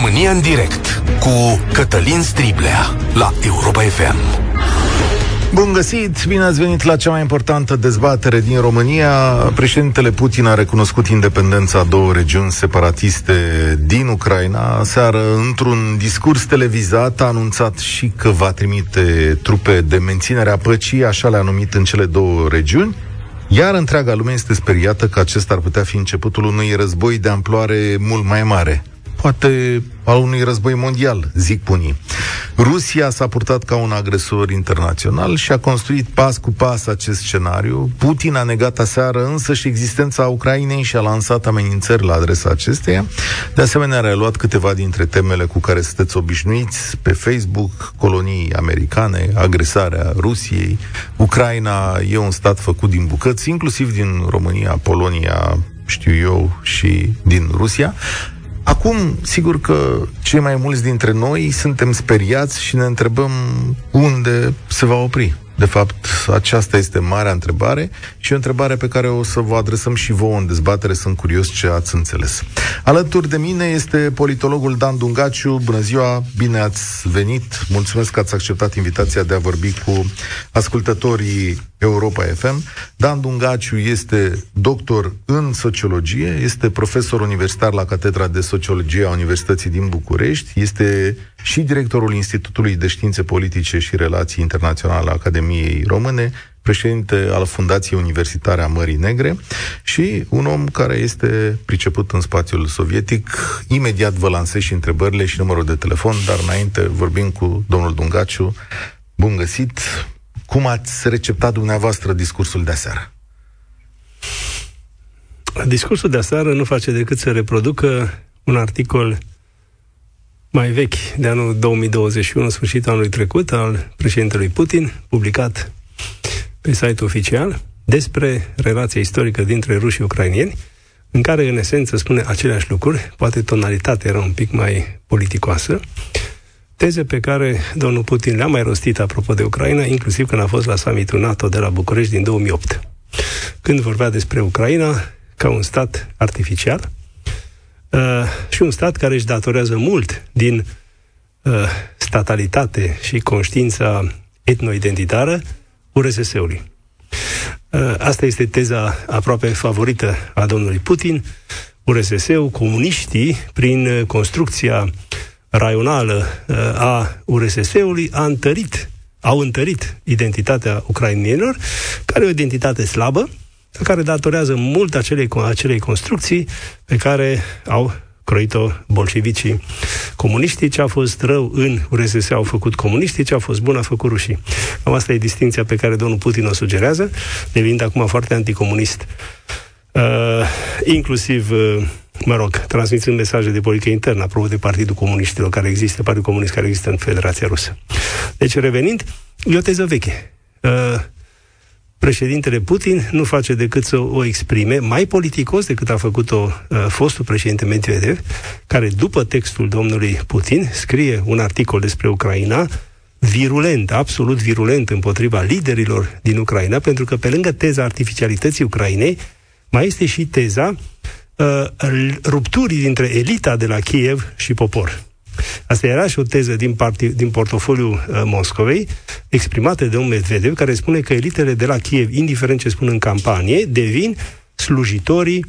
România în direct cu Cătălin Striblea la Europa FM. Bun găsit, bine ați venit la cea mai importantă dezbatere din România. Președintele Putin a recunoscut independența a două regiuni separatiste din Ucraina. Seară, într-un discurs televizat, a anunțat și că va trimite trupe de menținere a păcii, așa le-a numit în cele două regiuni. Iar întreaga lume este speriată că acesta ar putea fi începutul unui război de amploare mult mai mare poate al unui război mondial, zic unii. Rusia s-a purtat ca un agresor internațional și a construit pas cu pas acest scenariu. Putin a negat aseară însă și existența Ucrainei și a lansat amenințări la adresa acesteia. De asemenea, a reluat câteva dintre temele cu care sunteți obișnuiți pe Facebook, colonii americane, agresarea Rusiei. Ucraina e un stat făcut din bucăți, inclusiv din România, Polonia, știu eu, și din Rusia. Acum, sigur că cei mai mulți dintre noi suntem speriați și ne întrebăm unde se va opri de fapt, aceasta este marea întrebare și o întrebare pe care o să vă adresăm și vouă în dezbatere. Sunt curios ce ați înțeles. Alături de mine este politologul Dan Dungaciu. Bună ziua, bine ați venit. Mulțumesc că ați acceptat invitația de a vorbi cu ascultătorii Europa FM. Dan Dungaciu este doctor în sociologie, este profesor universitar la Catedra de Sociologie a Universității din București, este și directorul Institutului de Științe Politice și Relații Internaționale a Academiei Române, președinte al Fundației Universitare a Mării Negre și un om care este priceput în spațiul sovietic. Imediat vă lansez și întrebările și numărul de telefon, dar înainte vorbim cu domnul Dungaciu. Bun găsit! Cum ați receptat dumneavoastră discursul de aseară? Discursul de aseară nu face decât să reproducă un articol mai vechi, de anul 2021, sfârșitul anului trecut, al președintelui Putin, publicat pe site oficial, despre relația istorică dintre ruși și ucrainieni, în care, în esență, spune aceleași lucruri, poate tonalitatea era un pic mai politicoasă, teze pe care domnul Putin le-a mai rostit apropo de Ucraina, inclusiv când a fost la summitul NATO de la București din 2008. Când vorbea despre Ucraina ca un stat artificial, uh, și un stat care își datorează mult din uh, statalitate și conștiința etnoidentitară URSS-ului. Uh, asta este teza aproape favorită a domnului Putin. URSS-ul, comuniștii, prin construcția raională uh, a URSS-ului, a întărit, au întărit identitatea ucrainienilor, care e o identitate slabă, care datorează mult acelei, acelei construcții pe care au croit-o bolșevicii comuniștii, ce a fost rău în URSS au făcut comuniștii, ce a fost bun a făcut rușii. Cam asta e distinția pe care domnul Putin o sugerează, devenind acum foarte anticomunist. Uh, inclusiv, uh, mă rog, transmițând mesaje de politică internă apropo de Partidul Comuniștilor care există, Partidul Comunist care există în Federația Rusă. Deci, revenind, e o teză veche. Uh, președintele Putin nu face decât să o exprime mai politicos decât a făcut-o uh, fostul președinte Medvedev, care după textul domnului Putin scrie un articol despre Ucraina virulent, absolut virulent împotriva liderilor din Ucraina, pentru că pe lângă teza artificialității Ucrainei, mai este și teza uh, rupturii dintre elita de la Kiev și popor. Asta era și o teză din, parti, din portofoliul uh, Moscovei, exprimată de un Medvedev, care spune că elitele de la Kiev, indiferent ce spun în campanie, devin slujitorii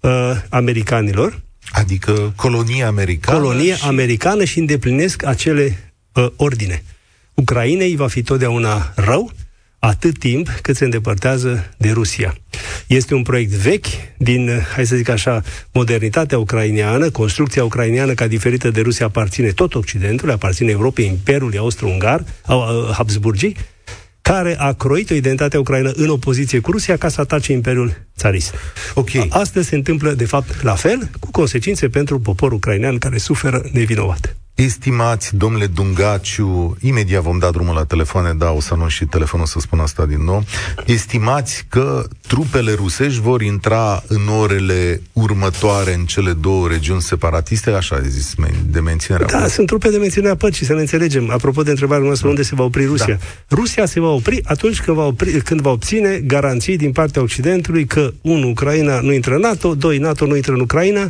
uh, americanilor. Adică colonia americană. Colonie și... americană și îndeplinesc acele uh, ordine. Ucrainei va fi totdeauna rău, atât timp cât se îndepărtează de Rusia. Este un proiect vechi din, hai să zic așa, modernitatea ucraineană, construcția ucraineană ca diferită de Rusia aparține tot Occidentului, aparține Europei, Imperiului Austro-Ungar, Habsburgii, care a croit o identitate ucraină în opoziție cu Rusia ca să atace Imperiul țarist. Ok. Astăzi se întâmplă, de fapt, la fel, cu consecințe pentru poporul ucrainean care suferă nevinovat. Estimați, domnule Dungaciu, imediat vom da drumul la telefoane, da, o să anunț și telefonul să spun asta din nou. Estimați că trupele rusești vor intra în orele următoare în cele două regiuni separatiste, așa a zis, de menținere Da, sunt trupe de menținere a păcii, să ne înțelegem. Apropo de întrebarea noastră, da. unde se va opri Rusia? Da. Rusia se va opri atunci când va, opri, când va obține garanții din partea Occidentului că, un, Ucraina nu intră în NATO, doi, NATO nu intră în Ucraina,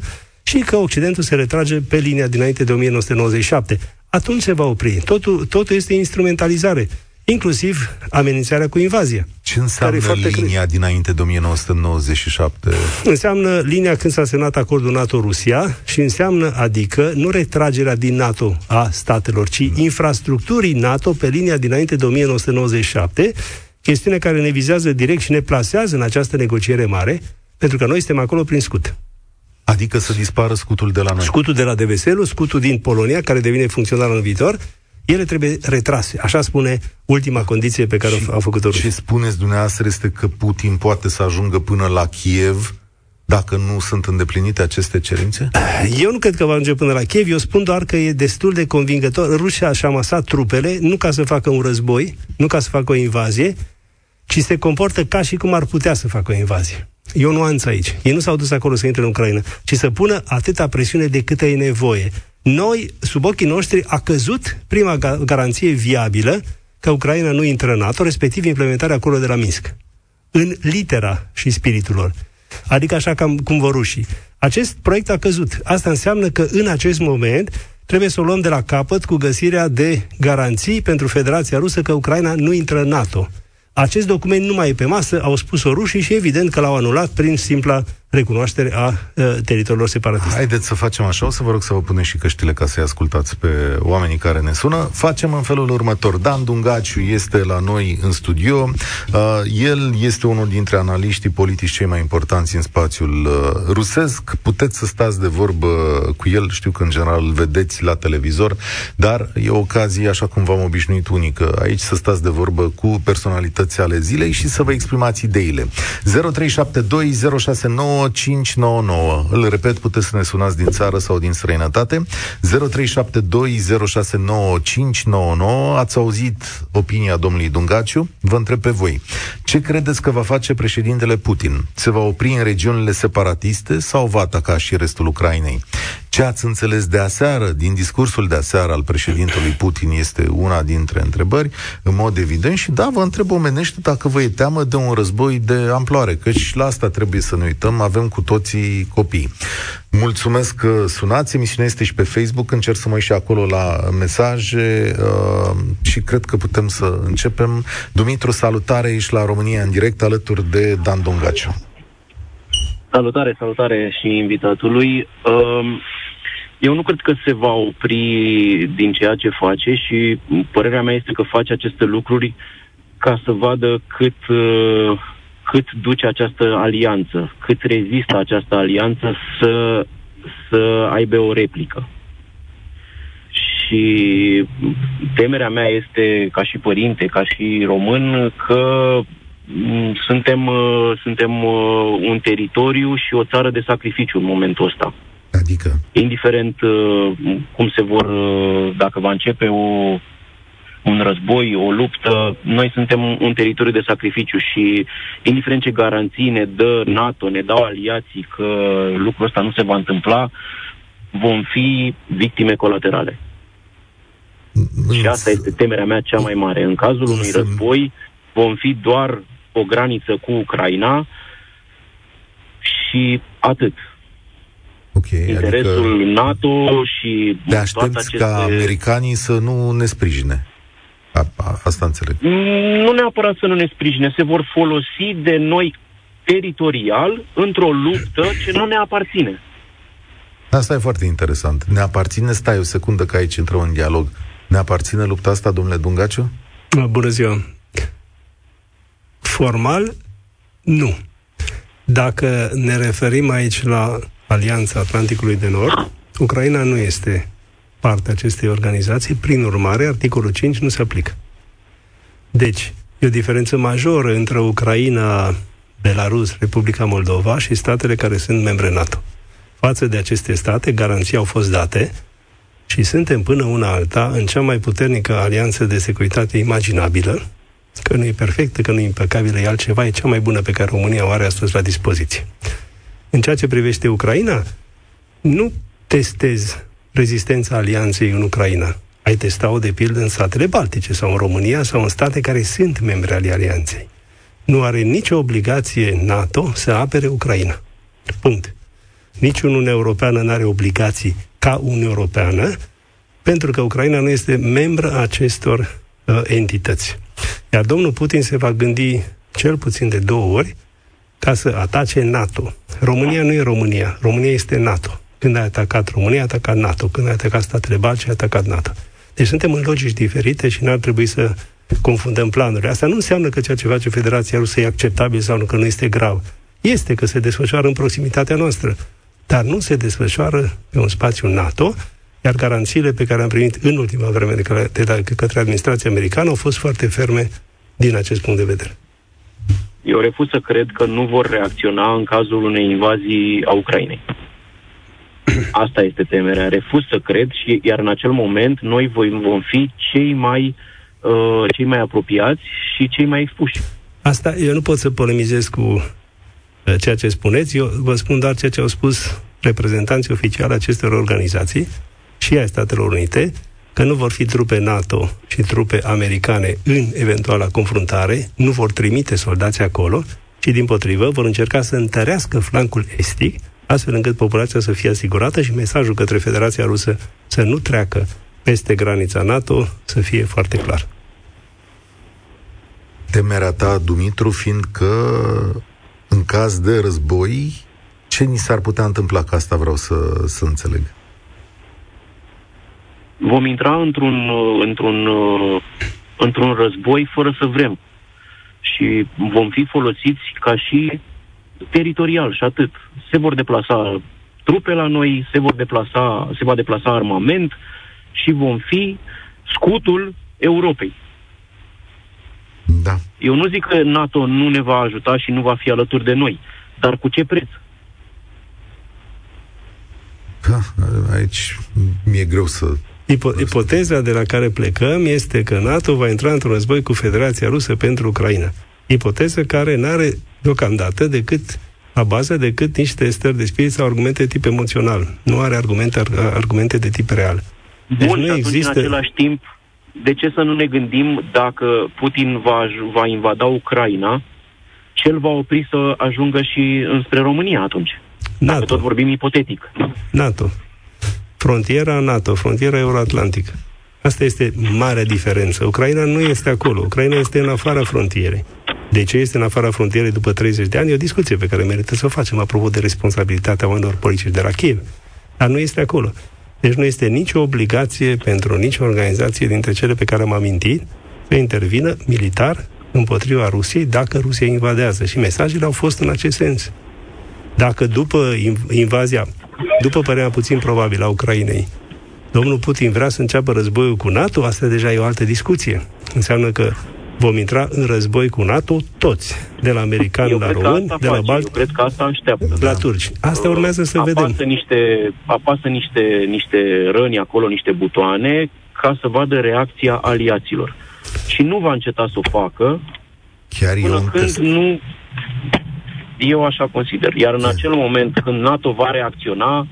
și că Occidentul se retrage pe linia dinainte de 1997. Atunci se va opri. Totul, totul este instrumentalizare inclusiv amenințarea cu invazia. Ce înseamnă care linia cre... dinainte de 1997? Înseamnă linia când s-a semnat acordul NATO-Rusia și înseamnă, adică, nu retragerea din NATO a statelor, ci mm. infrastructurii NATO pe linia dinainte de 1997, chestiune care ne vizează direct și ne plasează în această negociere mare, pentru că noi suntem acolo prin scut. Adică să dispară scutul de la noi. Scutul de la Deveselu, scutul din Polonia, care devine funcțional în viitor, ele trebuie retrase. Așa spune ultima condiție pe care și, au făcut-o Ce spuneți dumneavoastră este că Putin poate să ajungă până la Kiev dacă nu sunt îndeplinite aceste cerințe? Eu nu cred că va ajunge până la Kiev, eu spun doar că e destul de convingător. Rusia și-a masat trupele, nu ca să facă un război, nu ca să facă o invazie, ci se comportă ca și cum ar putea să facă o invazie. E o nuanță aici. Ei nu s-au dus acolo să intre în Ucraina, ci să pună atâta presiune de câtă e nevoie. Noi, sub ochii noștri, a căzut prima garanție viabilă că Ucraina nu intră în NATO, respectiv implementarea acolo de la Minsk. În litera și spiritul lor. Adică așa cam cum vor rușii. Acest proiect a căzut. Asta înseamnă că în acest moment trebuie să o luăm de la capăt cu găsirea de garanții pentru Federația Rusă că Ucraina nu intră în NATO. Acest document nu mai e pe masă, au spus-o rușii și evident că l-au anulat prin simpla recunoaștere a uh, teritoriilor separatiste. Haideți să facem așa, o să vă rog să vă puneți și căștile ca să-i ascultați pe oamenii care ne sună. Facem în felul următor. Dan Dungaciu este la noi în studio. Uh, el este unul dintre analiștii politici cei mai importanți în spațiul uh, rusesc. Puteți să stați de vorbă cu el, știu că în general îl vedeți la televizor, dar e o ocazie, așa cum v-am obișnuit unică, aici să stați de vorbă cu personalități ale zilei și să vă exprimați ideile. 0372 0599. Îl repet, puteți să ne sunați din țară sau din străinătate. 0372069599. Ați auzit opinia domnului Dungaciu? Vă întreb pe voi. Ce credeți că va face președintele Putin? Se va opri în regiunile separatiste sau va ataca și restul Ucrainei? Ce ați înțeles de aseară, din discursul de aseară al președintelui Putin, este una dintre întrebări, în mod evident, și da, vă întreb omenește dacă vă e teamă de un război de amploare, căci la asta trebuie să ne uităm, avem cu toții copii. Mulțumesc că sunați, emisiunea este și pe Facebook, încerc să mă uit și acolo la mesaje uh, și cred că putem să începem. Dumitru, salutare, ești la România în direct alături de Dan Dongaciu. Salutare, salutare și invitatului. Uh, eu nu cred că se va opri din ceea ce face și părerea mea este că face aceste lucruri ca să vadă cât, uh, cât duce această alianță, cât rezistă această alianță să, să aibă o replică. Și temerea mea este, ca și părinte, ca și român, că suntem, uh, suntem uh, un teritoriu și o țară de sacrificiu în momentul ăsta. Adică? Indiferent uh, cum se vor, uh, dacă va începe o, un război, o luptă, noi suntem un teritoriu de sacrificiu și indiferent ce garanții ne dă NATO, ne dau aliații că lucrul ăsta nu se va întâmpla, vom fi victime colaterale. Și asta este temerea mea cea mai mare. În cazul unui război, vom fi doar o graniță cu Ucraina și atât. Okay, Interesul adică NATO și te aștepți aceste... ca americanii să nu ne sprijine. A, a, asta înțeleg. Nu neapărat să nu ne sprijine, se vor folosi de noi teritorial într-o luptă ce nu ne aparține. Asta e foarte interesant. Ne aparține, stai o secundă că aici intră în dialog. Ne aparține lupta asta, domnule Dungaciu? Bună ziua! Formal, nu. Dacă ne referim aici la Alianța Atlanticului de Nord, Ucraina nu este parte acestei organizații, prin urmare, articolul 5 nu se aplică. Deci, e o diferență majoră între Ucraina, Belarus, Republica Moldova și statele care sunt membre NATO. Față de aceste state, garanții au fost date și suntem până una alta în cea mai puternică alianță de securitate imaginabilă, că nu e perfectă, că nu e impecabilă, e altceva, e cea mai bună pe care România o are astăzi la dispoziție. În ceea ce privește Ucraina, nu testez rezistența alianței în Ucraina. Ai testat-o, de pildă, în statele Baltice sau în România sau în state care sunt membre ale alianței. Nu are nicio obligație NATO să apere Ucraina. Punct. Nici Uniunea Europeană nu are obligații ca Uniunea Europeană, pentru că Ucraina nu este membră a acestor uh, entități. Iar domnul Putin se va gândi cel puțin de două ori ca să atace NATO. România nu e România, România este NATO. Când a atacat România, a atacat NATO. Când a atacat statele Baltice, a atacat NATO. Deci suntem în logici diferite și n-ar trebui să confundăm planurile. Asta nu înseamnă că ceea ce face Federația Rusă e acceptabil sau nu, că nu este grav. Este că se desfășoară în proximitatea noastră, dar nu se desfășoară pe un spațiu NATO, iar garanțiile pe care am primit în ultima vreme de către, de către administrația americană au fost foarte ferme din acest punct de vedere. Eu refuz să cred că nu vor reacționa în cazul unei invazii a Ucrainei. Asta este temerea. Refuz să cred și iar în acel moment noi vom fi cei mai uh, cei mai apropiați și cei mai expuși. Asta eu nu pot să polemizez cu uh, ceea ce spuneți. Eu vă spun doar ceea ce au spus reprezentanții oficiali acestor organizații și ai Statelor Unite, că nu vor fi trupe NATO și trupe americane în eventuala confruntare, nu vor trimite soldați acolo, ci din potrivă vor încerca să întărească flancul estic, astfel încât populația să fie asigurată și mesajul către Federația Rusă să nu treacă peste granița NATO să fie foarte clar. Temerea ta, Dumitru, fiind că în caz de război, ce ni s-ar putea întâmpla? Că asta vreau să, să înțeleg vom intra într-un, într-un, într-un război fără să vrem. Și vom fi folosiți ca și teritorial și atât. Se vor deplasa trupe la noi, se, vor deplasa, se va deplasa armament și vom fi scutul Europei. Da. Eu nu zic că NATO nu ne va ajuta și nu va fi alături de noi, dar cu ce preț? Da, aici mi-e greu să Ipo- ipoteza de la care plecăm este că NATO va intra într-un război cu Federația Rusă pentru Ucraina. Ipoteză care nu are deocamdată decât la bază decât niște stări de spirit sau argumente de tip emoțional. Nu are argumente, argumente de tip real. Deci Bun, nu există... în același timp, de ce să nu ne gândim dacă Putin va, va invada Ucraina, cel va opri să ajungă și înspre România atunci? NATO. Dacă tot vorbim ipotetic. NATO frontiera NATO, frontiera euroatlantică. Asta este marea diferență. Ucraina nu este acolo. Ucraina este în afara frontierei. De ce este în afara frontierei după 30 de ani? E o discuție pe care merită să o facem apropo de responsabilitatea oamenilor politici de la Kiev. Dar nu este acolo. Deci nu este nicio obligație pentru nicio organizație dintre cele pe care am amintit să intervină militar împotriva Rusiei dacă Rusia invadează. Și mesajele au fost în acest sens. Dacă după invazia după părerea puțin probabil a Ucrainei, domnul Putin vrea să înceapă războiul cu NATO, asta deja e o altă discuție. Înseamnă că vom intra în război cu NATO toți, de la americani la români, de la Balt... Eu cred că asta așteaptă. La turci. Asta urmează să apasă vedem. Niște, apasă niște, niște răni acolo, niște butoane, ca să vadă reacția aliaților. Și nu va înceta să o facă Chiar până eu când nu eu așa consider. Iar în acel moment când NATO va reacționa,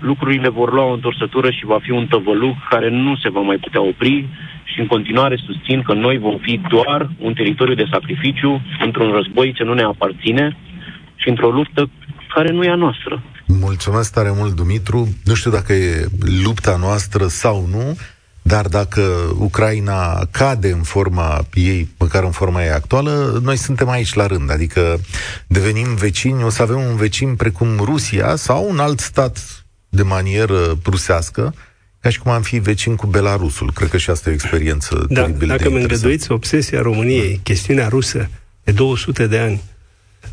lucrurile vor lua o întorsătură și va fi un tăvăluc care nu se va mai putea opri și în continuare susțin că noi vom fi doar un teritoriu de sacrificiu într-un război ce nu ne aparține și într-o luptă care nu e a noastră. Mulțumesc tare mult, Dumitru. Nu știu dacă e lupta noastră sau nu, dar dacă Ucraina cade în forma ei, măcar în forma ei actuală, noi suntem aici la rând. Adică devenim vecini, o să avem un vecin precum Rusia sau un alt stat de manieră prusească, ca și cum am fi vecin cu Belarusul. Cred că și asta e o experiență da, teribil Dacă mă îngăduiți, obsesia României, chestiunea rusă de 200 de ani,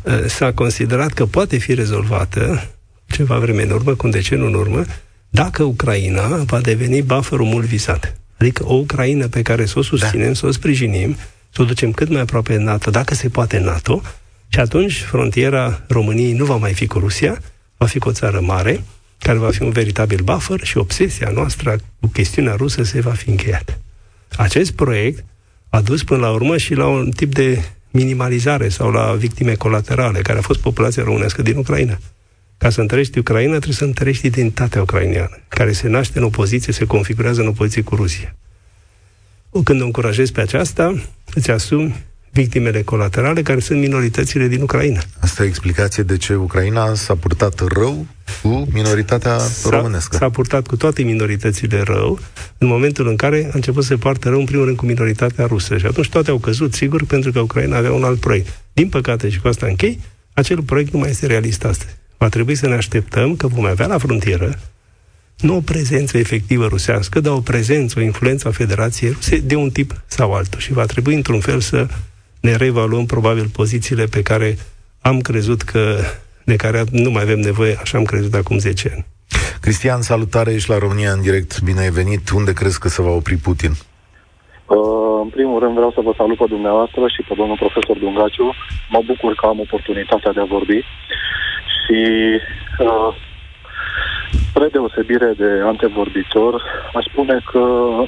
ă, s-a considerat că poate fi rezolvată ceva vreme în urmă, cu un deceniu în urmă, dacă Ucraina va deveni bufferul mult visat. Adică o Ucraina pe care să o susținem, da. să o sprijinim, să o ducem cât mai aproape de NATO, dacă se poate NATO, și atunci frontiera României nu va mai fi cu Rusia, va fi cu o țară mare, care va fi un veritabil buffer și obsesia noastră cu chestiunea rusă se va fi încheiată. Acest proiect a dus până la urmă și la un tip de minimalizare sau la victime colaterale, care a fost populația românească din Ucraina. Ca să întărești Ucraina, trebuie să întărești identitatea ucraineană, care se naște în opoziție, se configurează în opoziție cu Rusia. Când o încurajezi pe aceasta, îți asumi victimele colaterale, care sunt minoritățile din Ucraina. Asta e explicație de ce Ucraina s-a purtat rău cu minoritatea s-a, românească. S-a purtat cu toate minoritățile rău în momentul în care a început să se poartă rău, în primul rând, cu minoritatea rusă. Și atunci toate au căzut, sigur, pentru că Ucraina avea un alt proiect. Din păcate, și cu asta închei, acel proiect nu mai este realist astăzi. Va trebui să ne așteptăm că vom avea la frontieră nu o prezență efectivă rusească, dar o prezență, o influență a Federației Ruse de un tip sau altul. Și va trebui, într-un fel, să ne reevaluăm probabil pozițiile pe care am crezut că de care nu mai avem nevoie, așa am crezut acum 10 ani. Cristian, salutare, ești la România în direct, bine ai venit. Unde crezi că se va opri Putin? Uh, în primul rând vreau să vă salut pe dumneavoastră și pe domnul profesor Dungaciu. Mă bucur că am oportunitatea de a vorbi și uh, spre deosebire de antevorbitor, aș spune că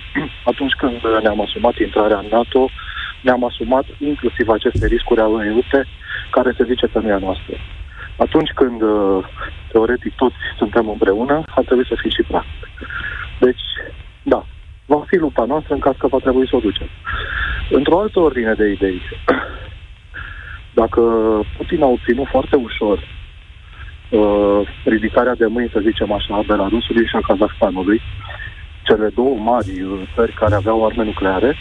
atunci când ne-am asumat intrarea în NATO, ne-am asumat inclusiv aceste riscuri avute care se zice că nu e noastră. Atunci când, uh, teoretic, toți suntem împreună, ar trebui să fim și practic. Deci, da, va fi lupta noastră în caz că va trebui să o ducem. Într-o altă ordine de idei, dacă Putin a obținut foarte ușor uh, ridicarea de mâini, să zicem așa, a Belarusului și a Kazahstanului, cele două mari uh, țări care aveau arme nucleare,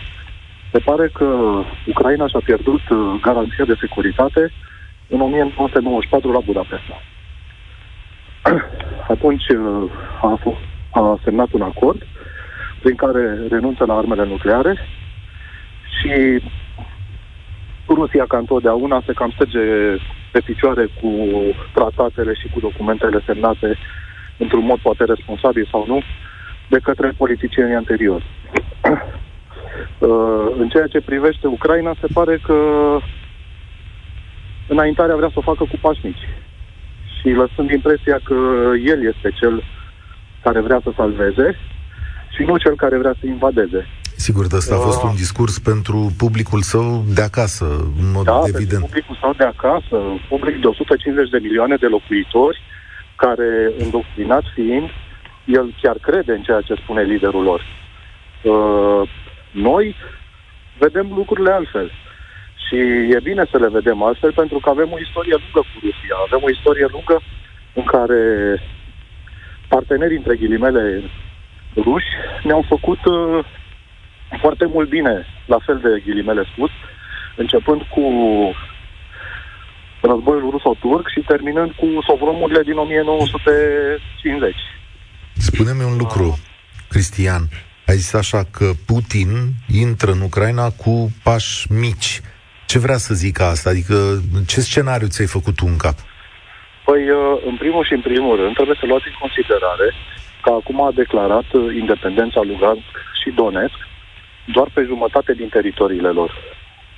se pare că Ucraina și-a pierdut uh, garanția de securitate în 1994 la Budapesta. Atunci uh, a, f- a semnat un acord prin care renunță la armele nucleare și Rusia, ca întotdeauna, se cam stege pe picioare cu tratatele și cu documentele semnate într-un mod poate responsabil sau nu, de către politicienii anteriori. Uh, în ceea ce privește Ucraina, se pare că înaintarea vrea să o facă cu pașnici. Și lăsând impresia că el este cel care vrea să salveze și nu cel care vrea să invadeze. Sigur, de asta a fost un discurs pentru publicul său de acasă, în mod da, evident. pentru publicul său de acasă, public de 150 de milioane de locuitori, care, îndoctrinat fiind, el chiar crede în ceea ce spune liderul lor. Uh, noi vedem lucrurile altfel. Și e bine să le vedem altfel pentru că avem o istorie lungă cu Rusia. Avem o istorie lungă în care partenerii, între ghilimele, ruși ne-au făcut uh, foarte mult bine, la fel de ghilimele spus, începând cu războiul ruso-turc și terminând cu sovromurile din 1950. Spune-mi un lucru, Cristian. Ai zis așa că Putin intră în Ucraina cu pași mici. Ce vrea să zică asta? Adică ce scenariu ți-ai făcut tu în cap? Păi, uh, în primul și în primul rând, trebuie să luați în considerare că acum a declarat uh, independența Lugansk și Donetsk doar pe jumătate din teritoriile lor.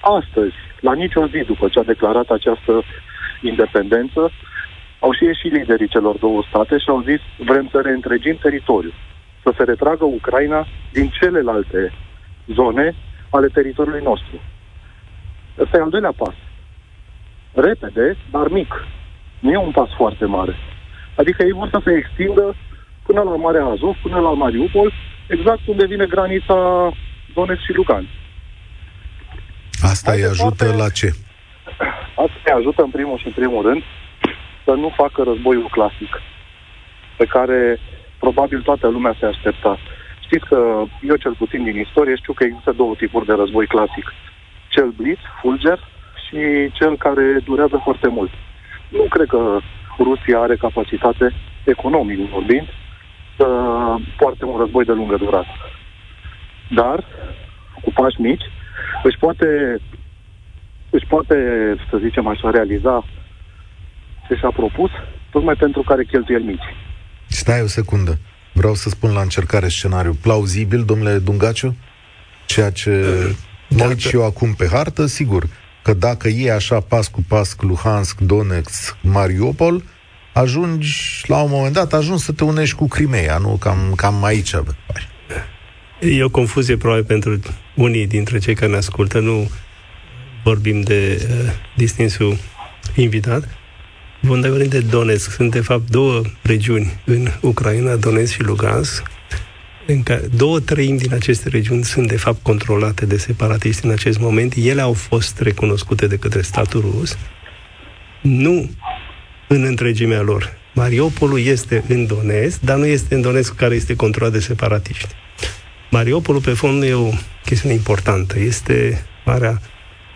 Astăzi, la nicio zi după ce a declarat această independență, au și ieșit liderii celor două state și au zis vrem să reîntregim teritoriul, să se retragă Ucraina din celelalte zone ale teritoriului nostru. Ăsta e al doilea pas. Repede, dar mic. Nu e un pas foarte mare. Adică ei vor să se extindă până la Marea Azov, până la Mariupol, exact unde vine granița Donetsk și Lugan. Asta îi ajută departe, la ce? Asta îi ajută în primul și în primul rând să nu facă războiul clasic, pe care probabil toată lumea se aștepta. Știți că eu cel puțin din istorie știu că există două tipuri de război clasic. Cel blitz, fulger, și cel care durează foarte mult. Nu cred că Rusia are capacitate, economic vorbind, să poarte un război de lungă durată. Dar, cu pași mici, își poate, își poate, să zicem așa, realiza ce și-a propus, tocmai pentru care cheltuieli mici. Stai o secundă. Vreau să spun la încercare scenariu plauzibil, domnule Dungaciu? Ceea ce mă uit și eu acum pe hartă, sigur, că dacă e așa pas cu pas Luhansk, Donetsk, Mariupol, ajungi, la un moment dat, ajungi să te unești cu Crimea, nu? Cam, cam aici. E o confuzie probabil pentru unii dintre cei care ne ascultă, nu vorbim de uh, distinsul invitat. Vom de Donetsk. Sunt, de fapt, două regiuni în Ucraina, Donetsk și Lugansk. în care două treimi din aceste regiuni sunt de fapt controlate de separatiști în acest moment. Ele au fost recunoscute de către statul rus, nu în întregimea lor. Mariupolul este în Donetsk, dar nu este în Donetsk care este controlat de separatiști. Mariupolul, pe fond, nu e o chestiune importantă. Este Marea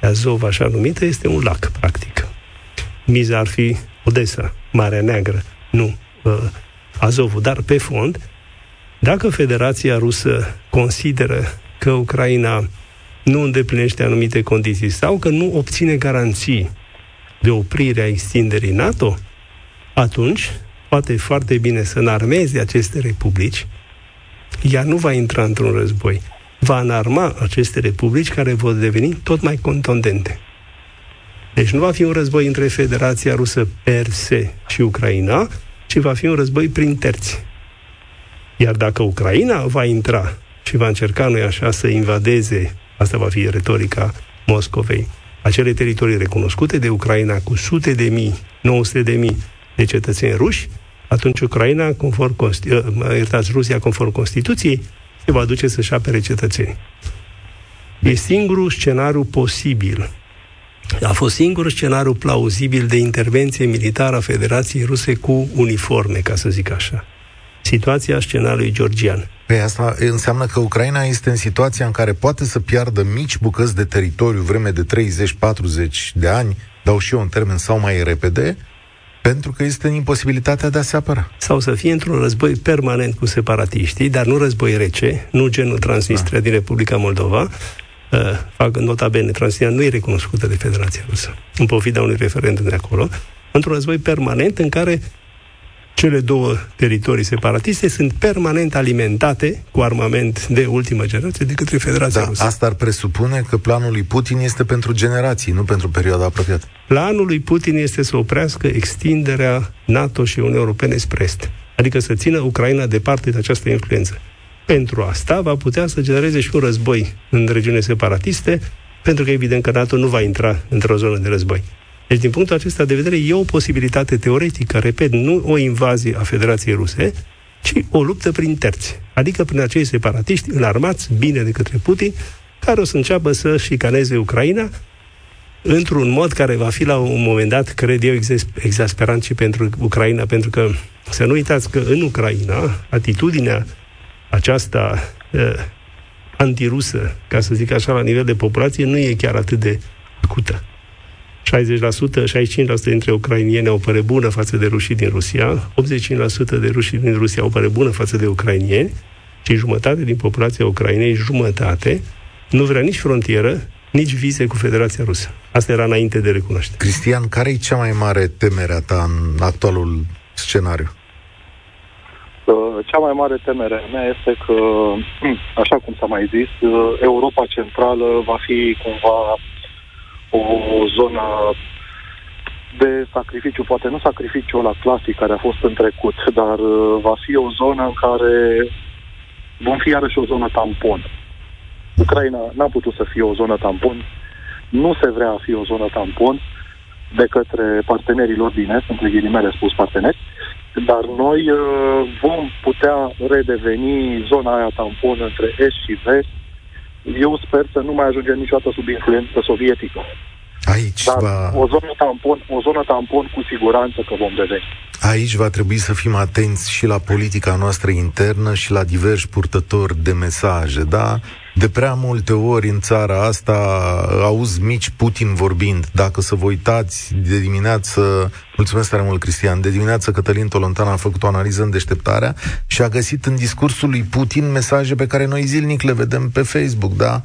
Azov, așa numită, este un lac, practic. Miza ar fi Odessa, Marea Neagră, nu uh, Azovul. Dar, pe fond, dacă Federația Rusă consideră că Ucraina nu îndeplinește anumite condiții sau că nu obține garanții de oprire a extinderii NATO, atunci poate foarte bine să înarmeze aceste republici, ea nu va intra într-un război. Va înarma aceste republici care vor deveni tot mai contundente. Deci nu va fi un război între Federația Rusă per se și Ucraina, ci va fi un război prin terți. Iar dacă Ucraina va intra și va încerca, noi așa, să invadeze, asta va fi retorica Moscovei, acele teritorii recunoscute de Ucraina cu sute de mii, 900 de mii de cetățeni ruși, atunci Ucraina, conform, iertați, Rusia, conform Constituției, se va duce să-și apere cetățenii. E singurul scenariu posibil. A fost singurul scenariu plauzibil de intervenție militară a Federației Ruse cu uniforme, ca să zic așa. Situația scenariului georgian. Păi asta înseamnă că Ucraina este în situația în care poate să piardă mici bucăți de teritoriu vreme de 30-40 de ani, dau și eu un termen sau mai repede, pentru că este în imposibilitatea de a se apăra. Sau să fie într-un război permanent cu separatiștii, dar nu război rece, nu genul Transnistria da. din Republica Moldova, uh, fac nota bene, Transnistria nu e recunoscută de Federația Rusă, în pofida unui referendum de acolo, într-un război permanent în care cele două teritorii separatiste sunt permanent alimentate cu armament de ultimă generație de către Federația da, Rusă. Asta ar presupune că planul lui Putin este pentru generații, nu pentru perioada apropiată. Planul lui Putin este să oprească extinderea NATO și Uniunii Europene spre Est, adică să țină Ucraina departe de această influență. Pentru asta va putea să genereze și un război în regiune separatiste, pentru că evident că NATO nu va intra într-o zonă de război. Deci, din punctul acesta de vedere, e o posibilitate teoretică, repet, nu o invazie a Federației Ruse, ci o luptă prin terți, adică prin acei separatiști înarmați bine de către Putin, care o să înceapă să șicaneze Ucraina într-un mod care va fi la un moment dat, cred eu, exasperant și pentru Ucraina, pentru că să nu uitați că în Ucraina atitudinea aceasta uh, antirusă, ca să zic așa, la nivel de populație, nu e chiar atât de acută. 60%, 65% dintre ucrainieni au părere bună față de rușii din Rusia, 85% de rușii din Rusia au părere bună față de ucrainieni, și jumătate din populația Ucrainei, jumătate, nu vrea nici frontieră, nici vize cu Federația Rusă. Asta era înainte de recunoaște. Cristian, care e cea mai mare temere a ta în actualul scenariu? Uh, cea mai mare temere a mea este că, așa cum s-a mai zis, uh, Europa Centrală va fi cumva o zonă de sacrificiu, poate nu sacrificiul la clasic care a fost în trecut, dar uh, va fi o zonă în care vom fi iarăși o zonă tampon. Ucraina n-a putut să fie o zonă tampon, nu se vrea a fi o zonă tampon de către partenerii lor din Est, între ghilimele spus parteneri, dar noi uh, vom putea redeveni zona aia tampon între Est și Vest, eu sper să nu mai ajungem niciodată sub influență sovietică. Aici Dar va... o, zonă tampon, o zonă tampon cu siguranță că vom deveni. Aici va trebui să fim atenți și la politica noastră internă și la diversi purtători de mesaje, da? De prea multe ori în țara asta auzi mici Putin vorbind. Dacă să vă uitați de dimineață, mulțumesc tare mult, Cristian, de dimineață Cătălin Tolontan a făcut o analiză în deșteptarea și a găsit în discursul lui Putin mesaje pe care noi zilnic le vedem pe Facebook, da?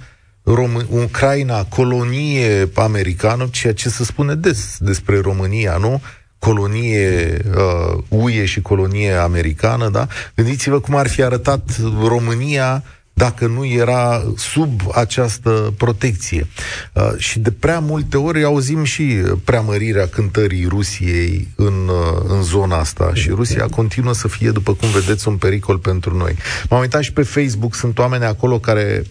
Rom- Ucraina, colonie americană, ceea ce se spune des despre România, nu? Colonie uh, UE și colonie americană, da? Gândiți-vă cum ar fi arătat România dacă nu era sub această protecție. Uh, și de prea multe ori auzim și preamărirea cântării Rusiei în, uh, în zona asta și Rusia continuă să fie, după cum vedeți, un pericol pentru noi. M-am uitat și pe Facebook, sunt oameni acolo care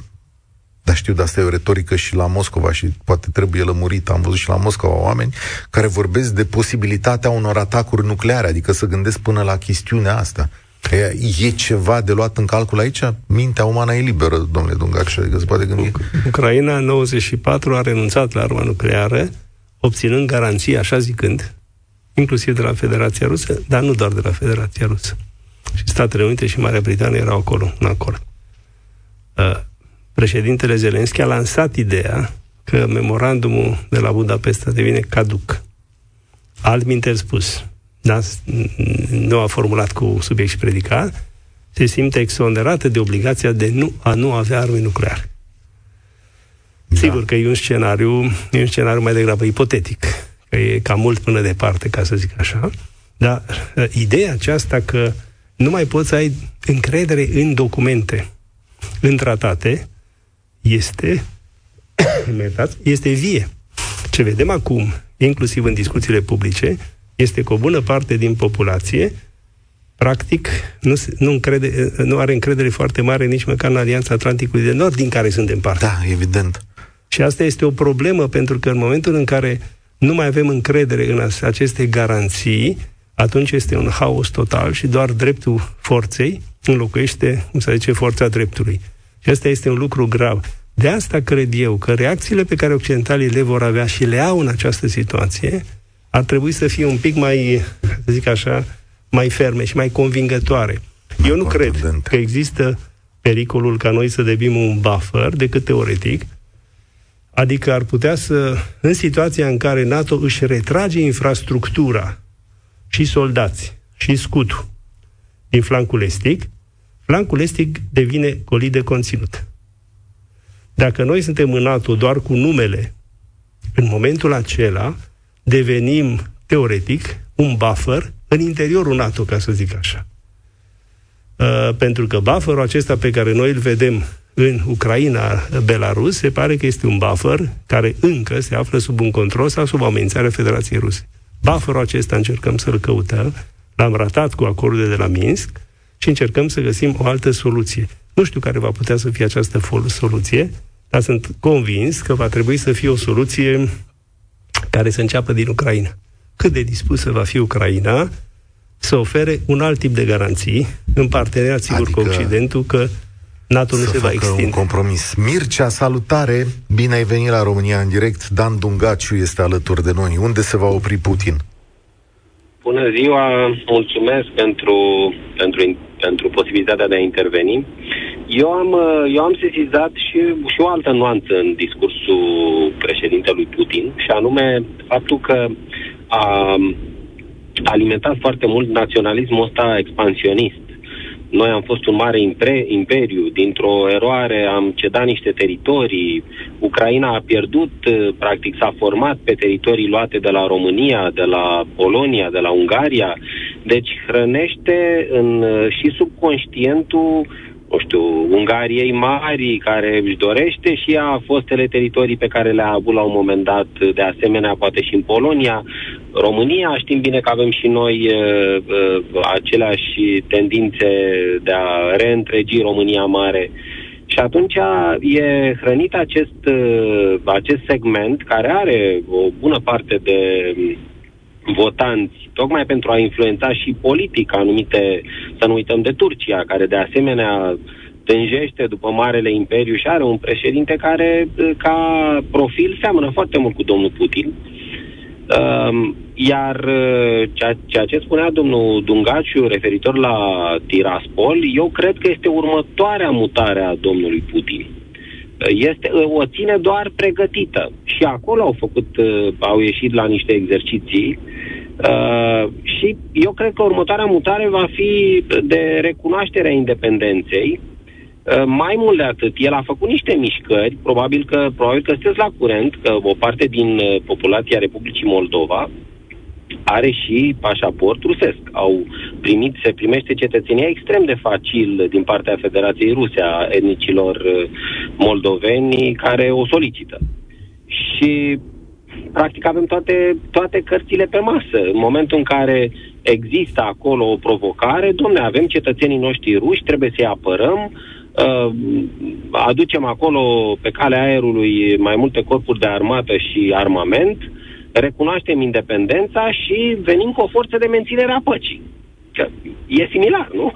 dar știu, de asta e o retorică și la Moscova și poate trebuie lămurit. Am văzut și la Moscova oameni care vorbesc de posibilitatea unor atacuri nucleare, adică să gândesc până la chestiunea asta. E, e ceva de luat în calcul aici? Mintea umană e liberă, domnule Dungac, adică se poate gândi. Ucraina în 94 a renunțat la arma nucleară, obținând garanții, așa zicând, inclusiv de la Federația Rusă, dar nu doar de la Federația Rusă. Și Statele Unite și Marea Britanie erau acolo, în acord. Uh, președintele Zelenski a lansat ideea că memorandumul de la Budapesta devine caduc. Altminteri spus, da? nu a formulat cu subiect și predicat, se simte exonerată de obligația de nu, a nu avea arme nucleare. Da. Sigur că e un scenariu, e un scenariu mai degrabă ipotetic, că e cam mult până departe, ca să zic așa, dar uh, ideea aceasta că nu mai poți să ai încredere în documente, în tratate, este, este vie. Ce vedem acum, inclusiv în discuțiile publice, este că o bună parte din populație practic nu, nu, încrede, nu are încredere foarte mare nici măcar în Alianța Atlanticului de Nord, din care suntem parte. Da, evident. Și asta este o problemă, pentru că în momentul în care nu mai avem încredere în aceste garanții, atunci este un haos total și doar dreptul forței înlocuiește, cum se zice, forța dreptului. Și asta este un lucru grav. De asta cred eu că reacțiile pe care occidentalii le vor avea și le au în această situație ar trebui să fie un pic mai, să zic așa, mai ferme și mai convingătoare. Eu nu cred că există pericolul ca noi să devenim un buffer decât teoretic, adică ar putea să, în situația în care NATO își retrage infrastructura și soldați și scutul din flancul estic, flancul estic devine golit de conținut. Dacă noi suntem în NATO doar cu numele, în momentul acela devenim, teoretic, un buffer în interiorul NATO, ca să zic așa. Uh, pentru că bufferul acesta pe care noi îl vedem în Ucraina, Belarus, se pare că este un buffer care încă se află sub un control sau sub amenințarea Federației Ruse. Bufferul acesta încercăm să-l căutăm, l-am ratat cu acordul de la Minsk și încercăm să găsim o altă soluție. Nu știu care va putea să fie această soluție, dar sunt convins că va trebui să fie o soluție care să înceapă din Ucraina. Cât de dispusă va fi Ucraina să ofere un alt tip de garanții în parteneriat, sigur, adică... cu Occidentul, că NATO nu se va extinde. un compromis. Mircea, salutare! Bine ai venit la România în direct. Dan Dungaciu este alături de noi. Unde se va opri Putin? Bună ziua! Mulțumesc pentru, pentru, pentru posibilitatea de a interveni. Eu am, eu am sesizat și, și o altă nuanță în discursul președintelui Putin, și anume faptul că a alimentat foarte mult naționalismul ăsta expansionist noi am fost un mare impre, imperiu, dintr-o eroare am cedat niște teritorii, Ucraina a pierdut, uh, practic s-a format pe teritorii luate de la România, de la Polonia, de la Ungaria, deci hrănește în, uh, și subconștientul nu știu, Ungariei mari, care își dorește și ea fostele teritorii pe care le-a avut la un moment dat, de asemenea, poate și în Polonia, România, știm bine că avem și noi uh, uh, aceleași tendințe de a reîntregi România mare. Și atunci e hrănit acest, uh, acest segment care are o bună parte de votanți, tocmai pentru a influența și politic anumite, să nu uităm de Turcia, care de asemenea tânjește după Marele Imperiu și are un președinte care, ca profil, seamănă foarte mult cu domnul Putin. Um, iar uh, ceea, ceea ce spunea domnul Dungaciu referitor la Tiraspol, eu cred că este următoarea mutare a domnului Putin. Este, o ține doar pregătită. Și acolo au făcut, uh, au ieșit la niște exerciții Uh, și eu cred că următoarea mutare va fi de recunoașterea independenței. Uh, mai mult de atât, el a făcut niște mișcări, probabil că, probabil că sunteți la curent, că o parte din uh, populația Republicii Moldova are și pașaport rusesc. Au primit, se primește cetățenia extrem de facil din partea Federației Ruse a etnicilor uh, moldoveni care o solicită. Și practic avem toate, toate cărțile pe masă. În momentul în care există acolo o provocare, domne, avem cetățenii noștri ruși, trebuie să-i apărăm, uh, aducem acolo pe calea aerului mai multe corpuri de armată și armament, recunoaștem independența și venim cu o forță de menținere a păcii. Că e similar, nu?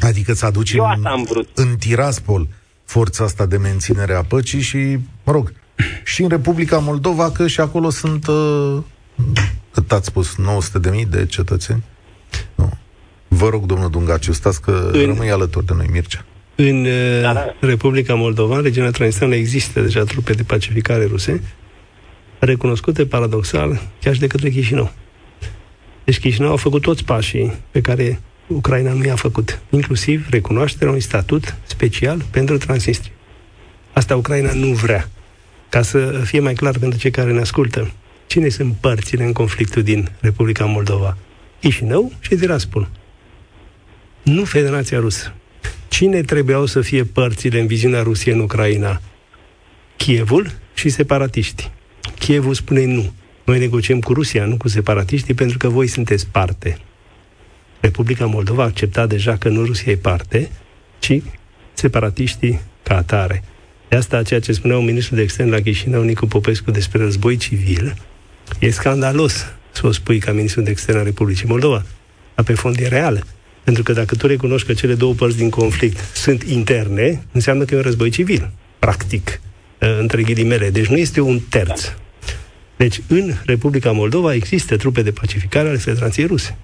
Adică să aduci Eu în, asta am vrut. în Tiraspol forța asta de menținere a păcii și, mă rog, și în Republica Moldova, că și acolo sunt, uh, cât ați spus, 900 de mii de cetățeni? Nu. Vă rog, domnul Dungaciu, stați că În- rămâi alături de noi, Mircea. În uh, Da, da. Republica Moldova, în regiunea Transnistria, există deja trupe de pacificare ruse, recunoscute paradoxal chiar și de către Chișinău. Deci Chișinău a făcut toți pașii pe care Ucraina nu i-a făcut, inclusiv recunoașterea unui statut special pentru Transnistria. Asta Ucraina nu vrea. Ca să fie mai clar pentru cei care ne ascultă, cine sunt părțile în conflictul din Republica Moldova? Chișinău și Tiraspol. Nu Federația Rusă. Cine trebuiau să fie părțile în viziunea Rusiei în Ucraina? Kievul și separatiștii. Kievul spune nu. Noi negociem cu Rusia, nu cu separatiștii, pentru că voi sunteți parte. Republica Moldova a acceptat deja că nu Rusia e parte, ci separatiștii ca atare. De asta, ceea ce spunea un ministru de extern la Chișinău, Nicu Popescu, despre război civil, e scandalos să o spui ca ministru de extern al Republicii Moldova. Dar pe fond e reală. Pentru că dacă tu recunoști că cele două părți din conflict sunt interne, înseamnă că e un război civil, practic, uh, între ghilimele. Deci nu este un terț. Deci în Republica Moldova există trupe de pacificare ale Federației Ruse.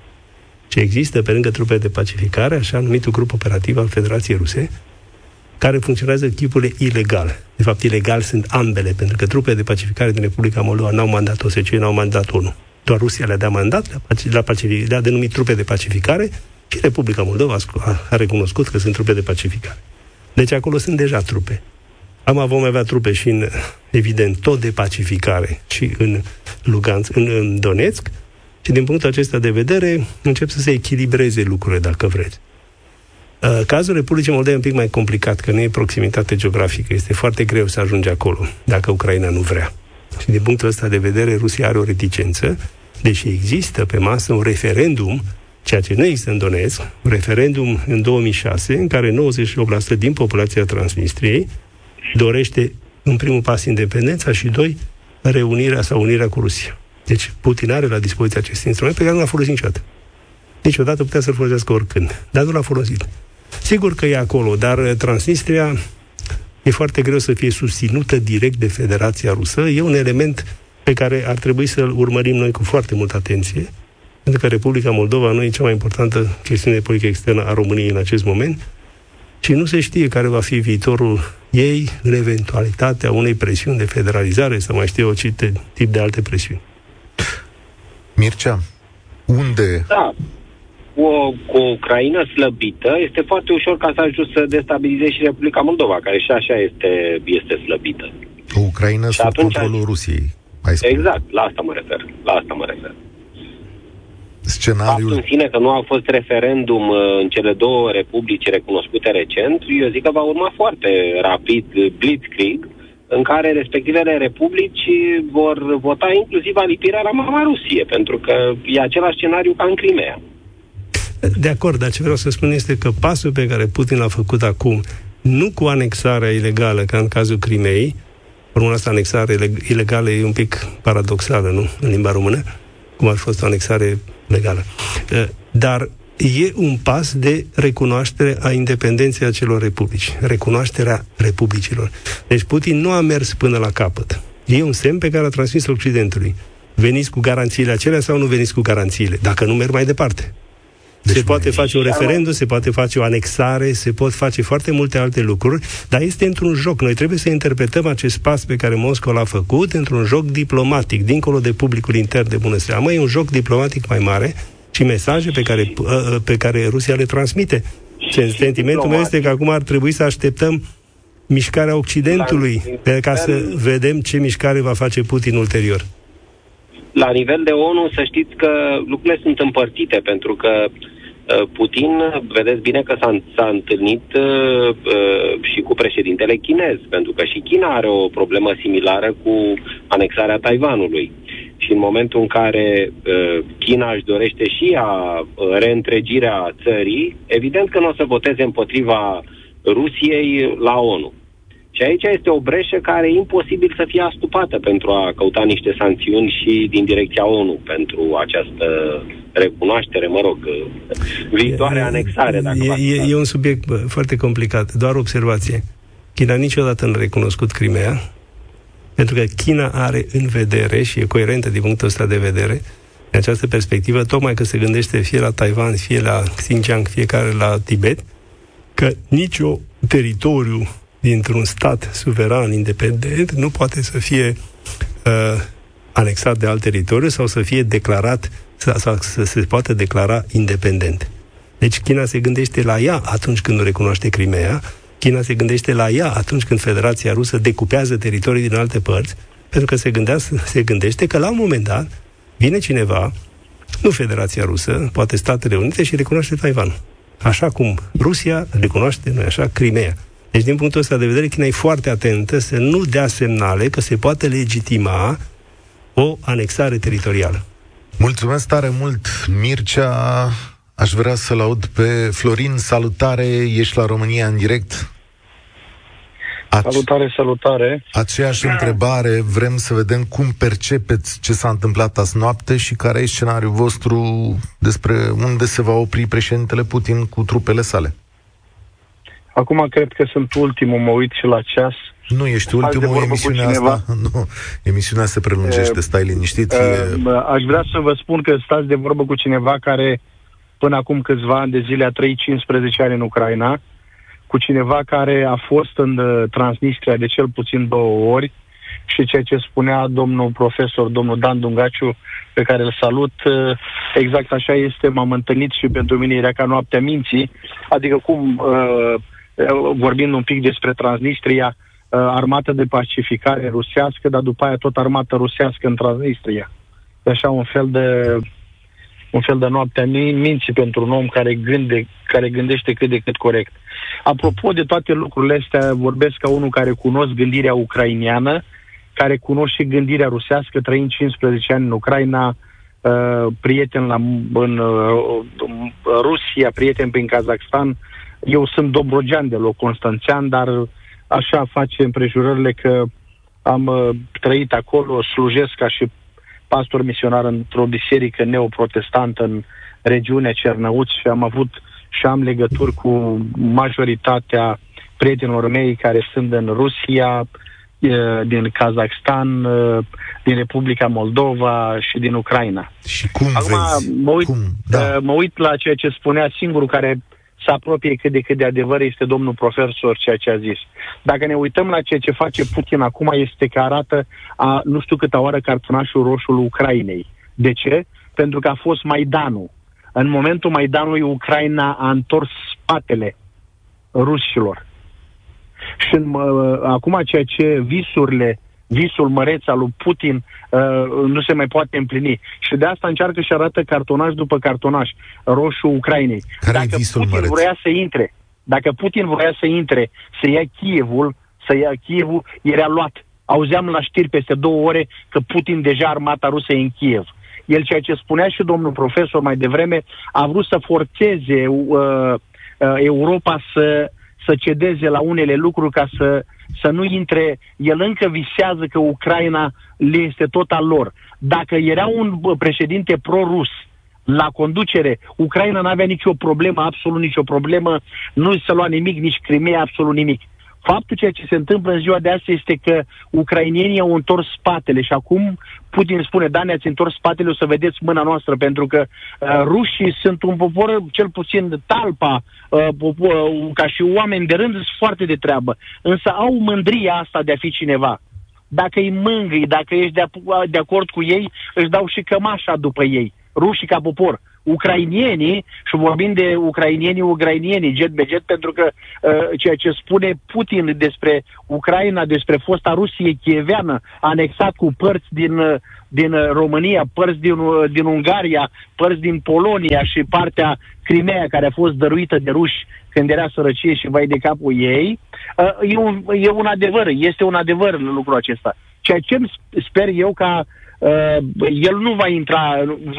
Ce există pe lângă trupe de pacificare, așa numitul grup operativ al Federației Ruse, care funcționează chipurile ilegale. De fapt, ilegal sunt ambele, pentru că trupele de pacificare din Republica Moldova n-au mandat OSCE, n-au mandat ONU. Doar Rusia le-a dat mandat, le-a, paci- le-a, pacific, le-a denumit trupe de pacificare și Republica Moldova a scu- a, a recunoscut că sunt trupe de pacificare. Deci acolo sunt deja trupe. Am vom avea trupe și în, evident, tot de pacificare și în Lugansk, în, în Donetsk, și din punctul acesta de vedere încep să se echilibreze lucrurile, dacă vreți. Uh, Cazul Republicii Moldova e un pic mai complicat, că nu e proximitate geografică. Este foarte greu să ajungi acolo, dacă Ucraina nu vrea. Și din punctul ăsta de vedere, Rusia are o reticență, deși există pe masă un referendum, ceea ce nu există în Donetsk, un referendum în 2006, în care 98% din populația Transnistriei dorește, în primul pas, independența și, doi, reunirea sau unirea cu Rusia. Deci Putin are la dispoziție acest instrument pe care nu l-a folosit niciodată. Niciodată putea să-l folosească oricând, dar nu l-a folosit. Sigur că e acolo, dar uh, Transnistria e foarte greu să fie susținută direct de Federația Rusă. E un element pe care ar trebui să-l urmărim noi cu foarte multă atenție, pentru că Republica Moldova nu e cea mai importantă chestiune de politică externă a României în acest moment și nu se știe care va fi viitorul ei în eventualitatea unei presiuni de federalizare sau mai știu eu ce te- tip de alte presiuni. Mircea, unde Da. Cu o, cu o Ucraina slăbită, este foarte ușor ca să ajungi să destabilizezi și Republica Moldova, care și așa este, este slăbită. o Ucraina Și sub atunci- controlul Rusiei? Ai spune. Exact, la asta mă refer. La asta mă refer. Faptul Scenariul în sine că nu a fost referendum uh, în cele două republici recunoscute recent, eu zic că va urma foarte rapid uh, Blitzkrieg, în care respectivele republici vor vota inclusiv alipirea la mama Rusie, pentru că e același scenariu ca în Crimea. De acord, dar ce vreau să spun este că pasul pe care Putin l-a făcut acum, nu cu anexarea ilegală, ca în cazul Crimei, formula asta anexare ileg- ilegală e un pic paradoxală, nu? În limba română, cum ar fi fost o anexare legală. Eh, Dar e un pas de recunoaștere a independenței acelor republici, recunoașterea republicilor. Deci Putin nu a mers până la capăt. E un semn pe care a transmis Occidentului. Veniți cu garanțiile acelea sau nu veniți cu garanțiile? Dacă nu merg mai departe. Deci se poate mai- face un referendum, se poate face o anexare, se pot face foarte multe alte lucruri, dar este într-un joc. Noi trebuie să interpretăm acest pas pe care Moscova l-a făcut într-un joc diplomatic, dincolo de publicul intern de bună seamă. E un joc diplomatic mai mare și mesaje pe care, uh, uh, pe care Rusia le transmite. Și Sentimentul meu este că acum ar trebui să așteptăm mișcarea Occidentului La- pe ca să vedem ce mișcare va face Putin ulterior. La nivel de ONU, să știți că lucrurile sunt împărțite, pentru că uh, Putin, vedeți bine că s-a, s-a întâlnit uh, uh, și cu președintele chinez, pentru că și China are o problemă similară cu anexarea Taiwanului. Și în momentul în care uh, China își dorește și ea uh, reîntregirea țării, evident că nu o să voteze împotriva Rusiei la ONU. Și aici este o breșă care e imposibil să fie astupată pentru a căuta niște sancțiuni și din direcția ONU pentru această recunoaștere, mă rog, viitoare e, anexare. Dacă e, e, e un subiect bă, foarte complicat. Doar observație. China niciodată nu a recunoscut Crimea, pentru că China are în vedere, și e coerentă din punctul ăsta de vedere, în această perspectivă, tocmai că se gândește fie la Taiwan, fie la Xinjiang, fiecare la Tibet, că nicio teritoriu dintr-un stat suveran, independent, nu poate să fie uh, anexat de alt teritoriu sau să fie declarat, sau, sau să se poată declara independent. Deci China se gândește la ea atunci când nu recunoaște Crimea, China se gândește la ea atunci când Federația Rusă decupează teritorii din alte părți, pentru că se, gândea, se gândește că la un moment dat vine cineva, nu Federația Rusă, poate Statele Unite și recunoaște Taiwan. Așa cum Rusia recunoaște, nu așa, Crimea. Deci, din punctul ăsta de vedere, China e foarte atentă să nu dea semnale că se poate legitima o anexare teritorială. Mulțumesc tare mult, Mircea. Aș vrea să-l aud pe Florin. Salutare, ești la România în direct. Ace- salutare, salutare. Aceeași întrebare, vrem să vedem cum percepeți ce s-a întâmplat azi noapte și care e scenariul vostru despre unde se va opri președintele Putin cu trupele sale. Acum cred că sunt ultimul, mă uit și la ceas. Nu ești ultimul, emisiunea asta, nu, emisiunea se prelungește, e, stai liniștit. E... Aș vrea să vă spun că stați de vorbă cu cineva care până acum câțiva ani de zile a trăit 15 ani în Ucraina, cu cineva care a fost în uh, Transnistria de cel puțin două ori și ceea ce spunea domnul profesor, domnul Dan Dungaciu, pe care îl salut, uh, exact așa este, m-am întâlnit și pentru mine era ca noaptea minții, adică cum, uh, vorbind un pic despre Transnistria, armată de pacificare rusească, dar după aia tot armată rusească în Transnistria. Așa un fel de un fel de noapte a minții pentru un om care, gânde, care gândește cât de cât corect. Apropo de toate lucrurile astea, vorbesc ca unul care cunosc gândirea ucrainiană, care cunosc și gândirea rusească, trăind 15 ani în Ucraina, uh, prieten la, în uh, Rusia, prieten prin Kazakhstan. Eu sunt dobrogean de loc, constanțean, dar așa face împrejurările că am uh, trăit acolo, slujesc ca și pastor misionar într-o biserică neoprotestantă în regiunea Cernăuți și am avut și am legături cu majoritatea prietenilor mei care sunt în Rusia, din Kazakhstan, din Republica Moldova și din Ucraina. Și cum Acum, vezi? Mă uit, cum? Da. mă uit la ceea ce spunea singurul care să apropie cât de cât de adevăr este domnul profesor ceea ce a zis. Dacă ne uităm la ceea ce face Putin acum, este că arată a nu știu câta oară cartonașul roșu Ucrainei. De ce? Pentru că a fost Maidanul. În momentul Maidanului, Ucraina a întors spatele rușilor. Și în, uh, acum ceea ce visurile visul măreț al lui Putin uh, nu se mai poate împlini. Și de asta încearcă și arată cartonaj după cartonaj, roșu Ucrainei. Care dacă visul Putin măreț? vrea să intre, dacă Putin vrea să intre, să ia Kievul, să ia Kievul, era luat. Auzeam la știri peste două ore că Putin deja armata rusă e în Kiev. El, ceea ce spunea și domnul profesor mai devreme, a vrut să forțeze uh, uh, Europa să, să cedeze la unele lucruri ca să să nu intre, el încă visează că Ucraina le este tot al lor. Dacă era un președinte pro-rus la conducere, Ucraina nu avea nicio problemă, absolut nicio problemă, nu se lua nimic, nici Crimea, absolut nimic. Faptul ceea ce se întâmplă în ziua de astăzi este că ucrainienii au întors spatele și acum Putin spune, da, ne-ați întors spatele, o să vedeți mâna noastră, pentru că uh, rușii sunt un popor, cel puțin talpa, uh, popor, uh, ca și oameni de rând, sunt foarte de treabă. Însă au mândria asta de a fi cineva. Dacă îi mângâi, dacă ești de, de acord cu ei, își dau și cămașa după ei. Rușii ca popor ucrainienii, și vorbim de ucrainienii, ucrainienii, jet be jet, pentru că uh, ceea ce spune Putin despre Ucraina, despre fosta Rusie chieveană, anexat cu părți din, uh, din România, părți din, uh, din Ungaria, părți din Polonia și partea Crimea, care a fost dăruită de ruși când era sărăcie și vai de capul ei, uh, e, un, e un adevăr, este un adevăr lucrul acesta. Ceea ce sper eu ca uh, uh, el nu va intra,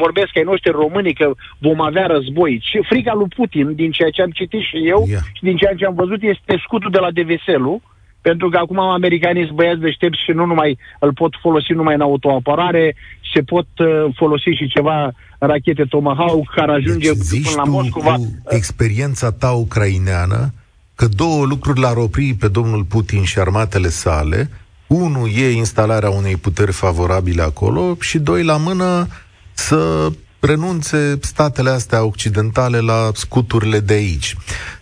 vorbesc ai noștri români că vom avea război. Și frica lui Putin, din ceea ce am citit și eu yeah. și din ceea ce am văzut, este scutul de la Deveselu, pentru că acum americanii sunt băieți deștepți și nu numai îl pot folosi numai în autoapărare, se pot uh, folosi și ceva rachete Tomahawk care ajunge deci, până la Moscova. Cu experiența ta ucraineană că două lucruri l-ar opri pe domnul Putin și armatele sale. Unul e instalarea unei puteri favorabile acolo și doi la mână să renunțe statele astea occidentale la scuturile de aici.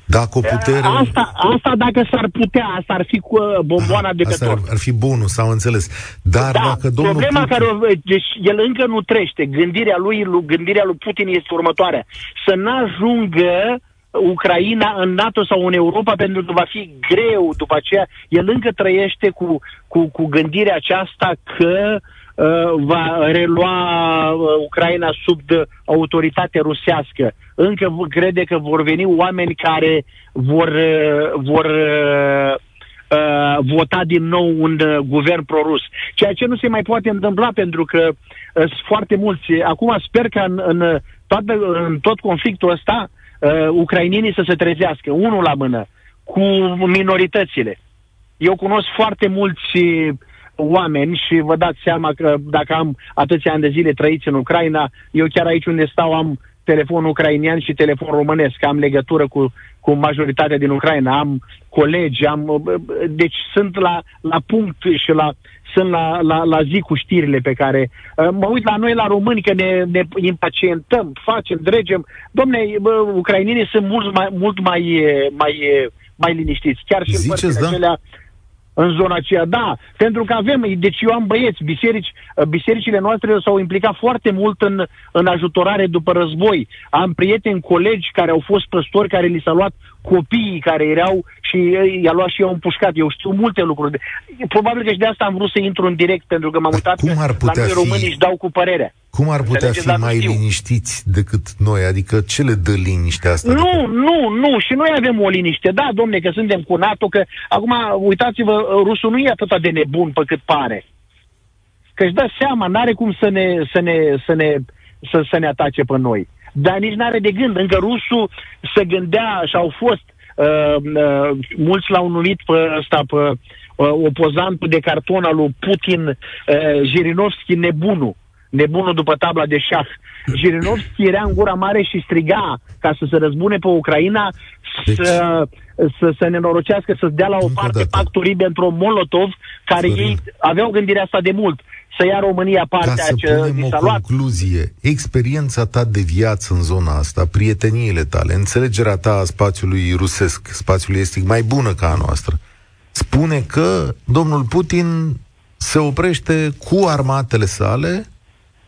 Dacă o putere... Asta, asta dacă s-ar putea, asta ar fi cu uh, bomboana Aha, de pe ar, ar fi bunul, s-au înțeles. Dar da, dacă domnul problema Putin... care deci el încă nu trește. Gândirea lui, gândirea lui Putin este următoarea. Să n-ajungă Ucraina în NATO sau în Europa, pentru că va fi greu după aceea. El încă trăiește cu, cu, cu gândirea aceasta că uh, va relua uh, Ucraina sub de autoritate rusească. Încă crede că vor veni oameni care vor, uh, vor uh, uh, vota din nou un uh, guvern prorus. Ceea ce nu se mai poate întâmpla pentru că uh, sunt foarte mulți. Acum sper că în, în, toată, în tot conflictul ăsta uh, uh, ucrainienii să se trezească, unul la mână, cu minoritățile. Eu cunosc foarte mulți oameni și vă dați seama că dacă am atâția ani de zile trăiți în Ucraina, eu chiar aici unde stau am telefon ucrainian și telefon românesc, am legătură cu, cu majoritatea din Ucraina, am colegi, am, deci sunt la, la punct și la, sunt la, la, la zi cu știrile pe care... Uh, mă uit la noi, la români, că ne, ne impacientăm, facem, dregem. Domne, ucrainienii sunt mult mai, mult mai, mai, mai liniștiți. Chiar și Ziceți, în da? acelea în zona aceea, da, pentru că avem, deci eu am băieți, biserici, uh, bisericile noastre s-au implicat foarte mult în, în ajutorare după război. Am prieteni, colegi care au fost păstori, care li s-a luat copiii care erau și i-a luat și i-au împușcat. Eu știu multe lucruri. Probabil că și de asta am vrut să intru în direct, pentru că m-am uitat Cum ar putea la noi românii își dau cu părerea. Cum ar putea fi mai știu. liniștiți decât noi? Adică ce le dă liniștea asta? Nu, nu, nu. Și noi avem o liniște. Da, domne, că suntem cu NATO, că acum, uitați-vă, rusul nu e atât de nebun pe cât pare. Că își dă seama, n-are cum să ne, să ne, să ne, să, să ne atace pe noi. Dar nici n-are de gând. Încă rusul se gândea și au fost uh, uh, mulți l-au numit pe ăsta, pe uh, opozantul de carton al lui Putin, uh, Jirinovski, nebunul nebunul după tabla de șah. Jirinovski era în gura mare și striga ca să se răzbune pe Ucraina, deci... să, să se nenorocească, să dea la o parte pactul Ribbentrop-Molotov, care Sorin. ei aveau gândirea asta de mult să ia România partea Ca să ce punem o concluzie, experiența ta de viață în zona asta, prieteniile tale, înțelegerea ta a spațiului rusesc, spațiului estic, mai bună ca a noastră, spune că domnul Putin se oprește cu armatele sale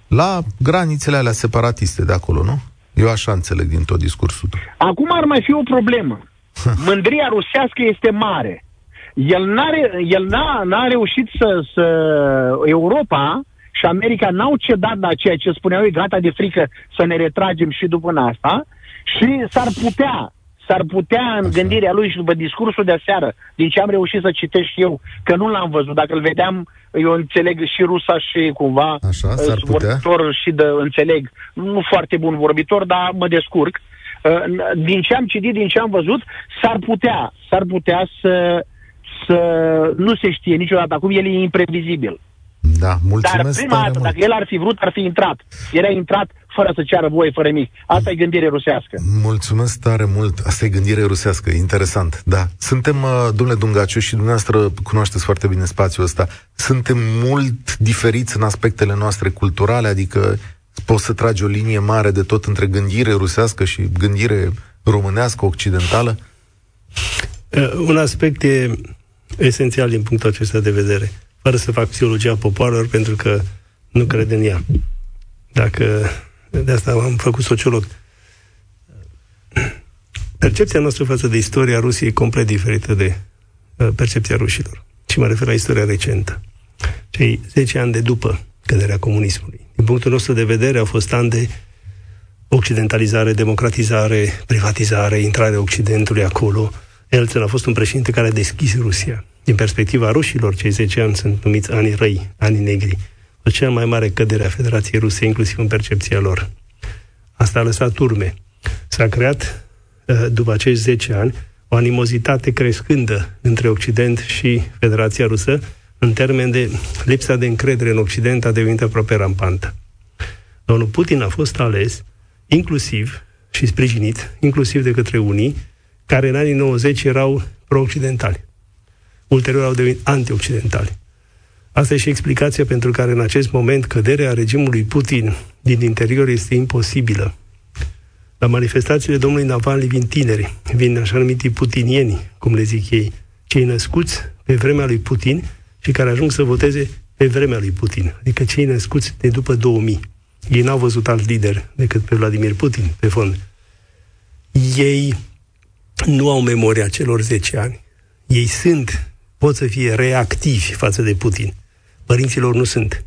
la granițele alea separatiste de acolo, nu? Eu așa înțeleg din tot discursul tău. Acum ar mai fi o problemă. Mândria rusească este mare. El, n-are, el n-a, n-a reușit să, să... Europa și America n-au cedat la ceea ce spuneau ei, gata de frică să ne retragem și după asta și s-ar putea s-ar putea în Așa. gândirea lui și după discursul de aseară, din ce am reușit să citesc și eu, că nu l-am văzut, dacă îl vedeam, eu înțeleg și rusa și cumva Așa, s-ar putea. vorbitor și de înțeleg, nu foarte bun vorbitor, dar mă descurc. Uh, din ce am citit, din ce am văzut, s-ar putea, s-ar putea să, să nu se știe niciodată. Acum el e imprevizibil. Da, mulțumesc Dar prima dată, dacă el ar fi vrut, ar fi intrat. Era intrat fără să ceară voie, fără mic. Asta e gândire rusească. Mulțumesc tare mult. Asta e gândire rusească. Interesant. Da. Suntem, uh, domnule Dungaciu, și dumneavoastră cunoașteți foarte bine spațiul ăsta. Suntem mult diferiți în aspectele noastre culturale, adică poți să tragi o linie mare de tot între gândire rusească și gândire românească, occidentală? Uh, un aspect e esențial din punctul acesta de vedere fără să fac psihologia popoarelor, pentru că nu cred în ea. Dacă de asta am făcut sociolog. Percepția noastră față de istoria Rusiei e complet diferită de uh, percepția rușilor. Și mă refer la istoria recentă. Cei 10 ani de după căderea comunismului. Din punctul nostru de vedere, au fost ani de occidentalizare, democratizare, privatizare, intrarea Occidentului acolo. Elțel a fost un președinte care a deschis Rusia din perspectiva rușilor, cei 10 ani sunt numiți ani răi, ani negri. O cea mai mare cădere a Federației Ruse, inclusiv în percepția lor. Asta a lăsat urme. S-a creat, uh, după acești 10 ani, o animozitate crescândă între Occident și Federația Rusă, în termen de lipsa de încredere în Occident a devenit aproape rampantă. Domnul Putin a fost ales inclusiv și sprijinit, inclusiv de către unii, care în anii 90 erau pro-occidentali. Ulterior au devenit anti-occidentali. Asta e și explicația pentru care în acest moment căderea regimului Putin din interior este imposibilă. La manifestațiile domnului Navalny vin tineri, vin așa numitii putinieni, cum le zic ei, cei născuți pe vremea lui Putin și care ajung să voteze pe vremea lui Putin, adică cei născuți de după 2000. Ei n-au văzut alt lider decât pe Vladimir Putin, pe fond. Ei nu au memoria celor 10 ani. Ei sunt, pot să fie reactivi față de Putin. Părinților nu sunt.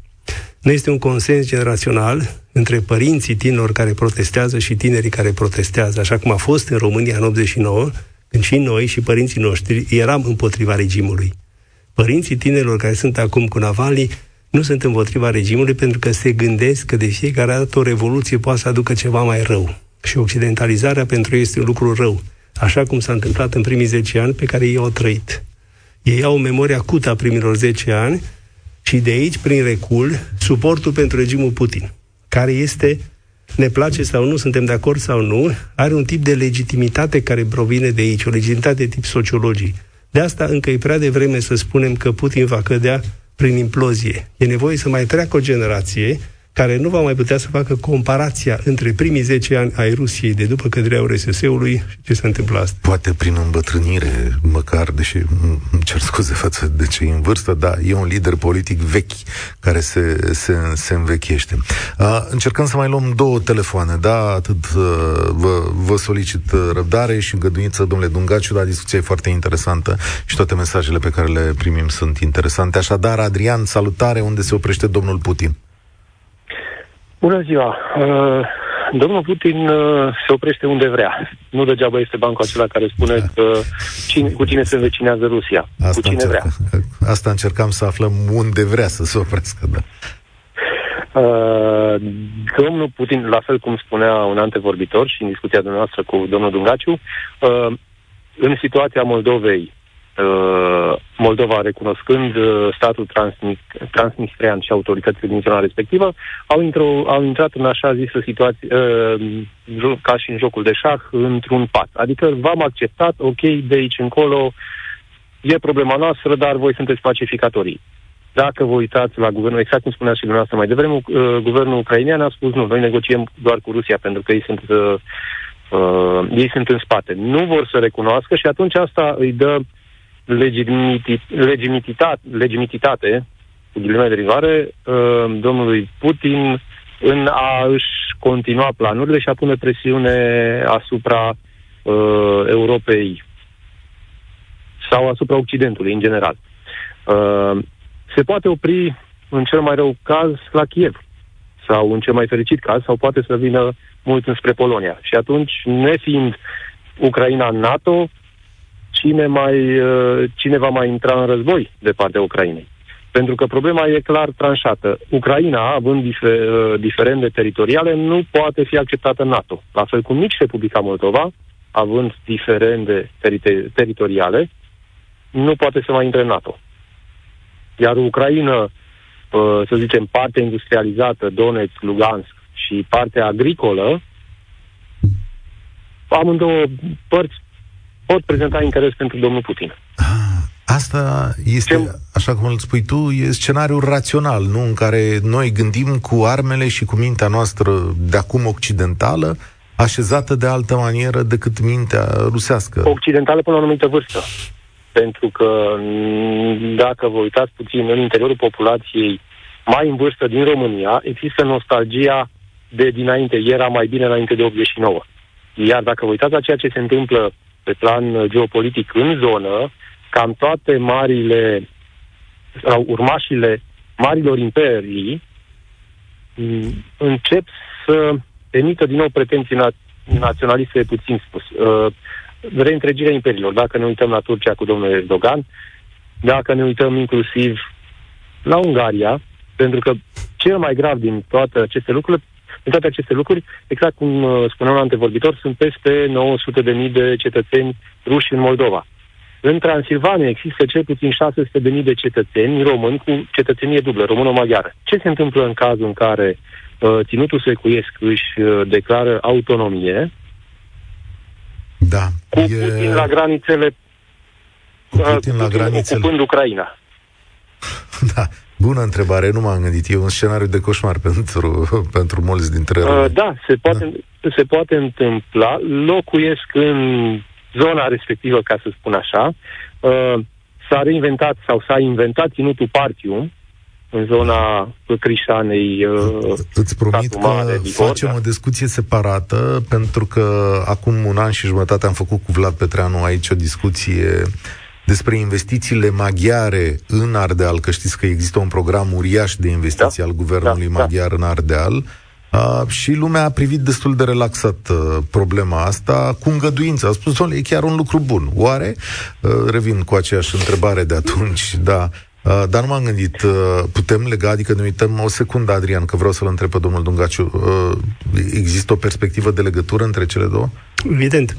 Nu este un consens generațional între părinții tinerilor care protestează și tinerii care protestează, așa cum a fost în România în 89, când și noi și părinții noștri eram împotriva regimului. Părinții tinerilor care sunt acum cu Navalny nu sunt împotriva regimului pentru că se gândesc că de fiecare dată o revoluție poate să aducă ceva mai rău. Și occidentalizarea pentru ei este un lucru rău, așa cum s-a întâmplat în primii 10 ani pe care ei au trăit. Ei au o memorie acută a primilor 10 ani și de aici, prin recul, suportul pentru regimul Putin, care este, ne place sau nu, suntem de acord sau nu, are un tip de legitimitate care provine de aici, o legitimitate de tip sociologic. De asta încă e prea devreme să spunem că Putin va cădea prin implozie. E nevoie să mai treacă o generație care nu va mai putea să facă comparația între primii 10 ani ai Rusiei de după căderea URSS-ului și ce se întâmplă asta. Poate prin îmbătrânire, măcar, deși îmi cer scuze față de cei în vârstă, dar e un lider politic vechi care se, se, se învechiește. Uh, încercăm să mai luăm două telefoane, da? Atât uh, vă, vă solicit răbdare și îngăduință, domnule Dungaciu, dar discuția e foarte interesantă și toate mesajele pe care le primim sunt interesante. Așadar, Adrian, salutare, unde se oprește domnul Putin? Bună ziua! Uh, domnul Putin uh, se oprește unde vrea. Nu degeaba este bancul acela care spune da. că cine, cu cine se învecinează Rusia. Asta cu cine încerc, vrea. Asta încercam să aflăm unde vrea să se oprească, da. Uh, domnul Putin, la fel cum spunea un antevorbitor și în discuția dumneavoastră cu domnul Dungaciu, uh, în situația Moldovei, Uh, Moldova, recunoscând uh, statul transnistrian și autoritățile din zona respectivă, au, intru, au intrat în așa zisă situație, uh, ca și în jocul de șah, într-un pat. Adică v-am acceptat, ok, de aici încolo e problema noastră, dar voi sunteți pacificatorii. Dacă vă uitați la guvernul, exact cum spunea și dumneavoastră mai devreme, uh, guvernul ucrainean a spus nu, noi negociem doar cu Rusia pentru că ei sunt, uh, uh, ei sunt în spate. Nu vor să recunoască și atunci asta îi dă uh, legitimitate, legitimitate cu ghilimele de rigoare, uh, domnului Putin în a își continua planurile și a pune presiune asupra uh, Europei sau asupra Occidentului în general. Uh, se poate opri în cel mai rău caz la Kiev sau în cel mai fericit caz sau poate să vină mult înspre Polonia. Și atunci, nefiind Ucraina în NATO, cine, mai, uh, cine va mai intra în război de partea Ucrainei. Pentru că problema e clar tranșată. Ucraina, având difer, uh, diferende teritoriale, nu poate fi acceptată în NATO. La fel cum nici Republica Moldova, având diferende teri- teritoriale, nu poate să mai intre în NATO. Iar Ucraina, uh, să zicem, partea industrializată, Donetsk, Lugansk și partea agricolă, amândouă părți pot prezenta interes pentru domnul Putin. Ah, asta este, Ce? așa cum îl spui tu, e scenariul rațional, nu? În care noi gândim cu armele și cu mintea noastră de acum occidentală, așezată de altă manieră decât mintea rusească. Occidentală până la o anumită vârstă. Pentru că dacă vă uitați puțin în interiorul populației mai în vârstă din România, există nostalgia de dinainte, era mai bine înainte de 89. Iar dacă vă uitați la ceea ce se întâmplă pe plan geopolitic în zonă, cam toate marile sau urmașile marilor imperii mm, încep să emită din nou pretenții na- naționaliste, puțin spus. Uh, reîntregirea imperiilor. Dacă ne uităm la Turcia cu domnul Erdogan, dacă ne uităm inclusiv la Ungaria, pentru că cel mai grav din toate aceste lucruri În toate aceste lucruri, exact cum uh, spuneam la antevorbitor, sunt peste 900.000 de cetățeni ruși în Moldova. În Transilvania există cel puțin 600.000 de cetățeni români cu cetățenie dublă, română-maghiară. Ce se întâmplă în cazul în care uh, ținutul secuiesc își uh, declară autonomie? Da. Cu e... Putin la granițele cu Putin uh, la granițele... ocupând Ucraina. Da, bună întrebare, nu m-am gândit. E un scenariu de coșmar pentru, pentru mulți dintre uh, Da, se poate, da. se poate întâmpla. Locuiesc în zona respectivă, ca să spun așa. Uh, s-a reinventat sau s-a inventat ținutul Partium, în zona Crișanei. Uh, Îți promit că mare, facem o discuție separată, pentru că acum un an și jumătate am făcut cu Vlad Petreanu aici o discuție despre investițiile maghiare în Ardeal, că știți că există un program uriaș de investiții da, al guvernului da, da. maghiar da. în Ardeal. Uh, și lumea a privit destul de relaxat uh, problema asta, cu îngăduință. A spus, domnule, e chiar un lucru bun. Oare? Uh, revin cu aceeași întrebare de atunci, da. Uh, dar nu m-am gândit, uh, putem lega, adică ne uităm o secundă, Adrian, că vreau să-l întreb pe domnul Dungaciu, uh, există o perspectivă de legătură între cele două? Evident.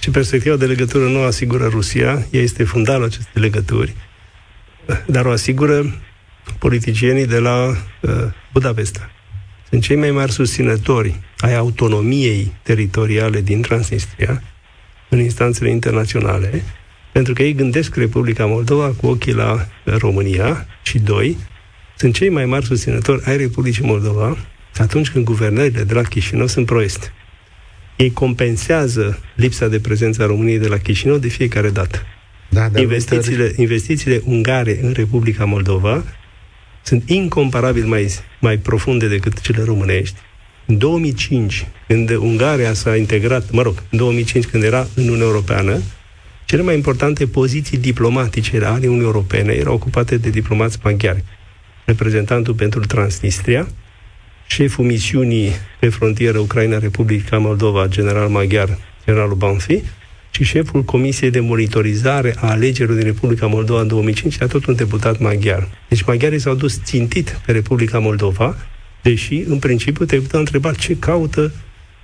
Și perspectiva de legătură nu asigură Rusia, ea este fundalul acestei legături, dar o asigură politicienii de la uh, Budapesta. Sunt cei mai mari susținători ai autonomiei teritoriale din Transnistria în instanțele internaționale, pentru că ei gândesc Republica Moldova cu ochii la România. Și, doi, sunt cei mai mari susținători ai Republicii Moldova atunci când guvernările de la Chișinău sunt proeste ei compensează lipsa de prezență a României de la Chișinău de fiecare dată. Da, da, investițiile, investițiile ungare în Republica Moldova sunt incomparabil mai, mai profunde decât cele românești. În 2005, când Ungaria s-a integrat, mă rog, în 2005, când era în Uniunea Europeană, cele mai importante poziții diplomatice ale Uniunii Europene erau ocupate de diplomați maghiari. Reprezentantul pentru Transnistria, șeful misiunii pe frontieră Ucraina-Republica Moldova, general maghiar, generalul Banfi, și șeful Comisiei de Monitorizare a alegerilor din Republica Moldova în 2005 era tot un deputat maghiar. Deci maghiarii s-au dus țintit pe Republica Moldova, deși, în principiu, te putea întreba ce caută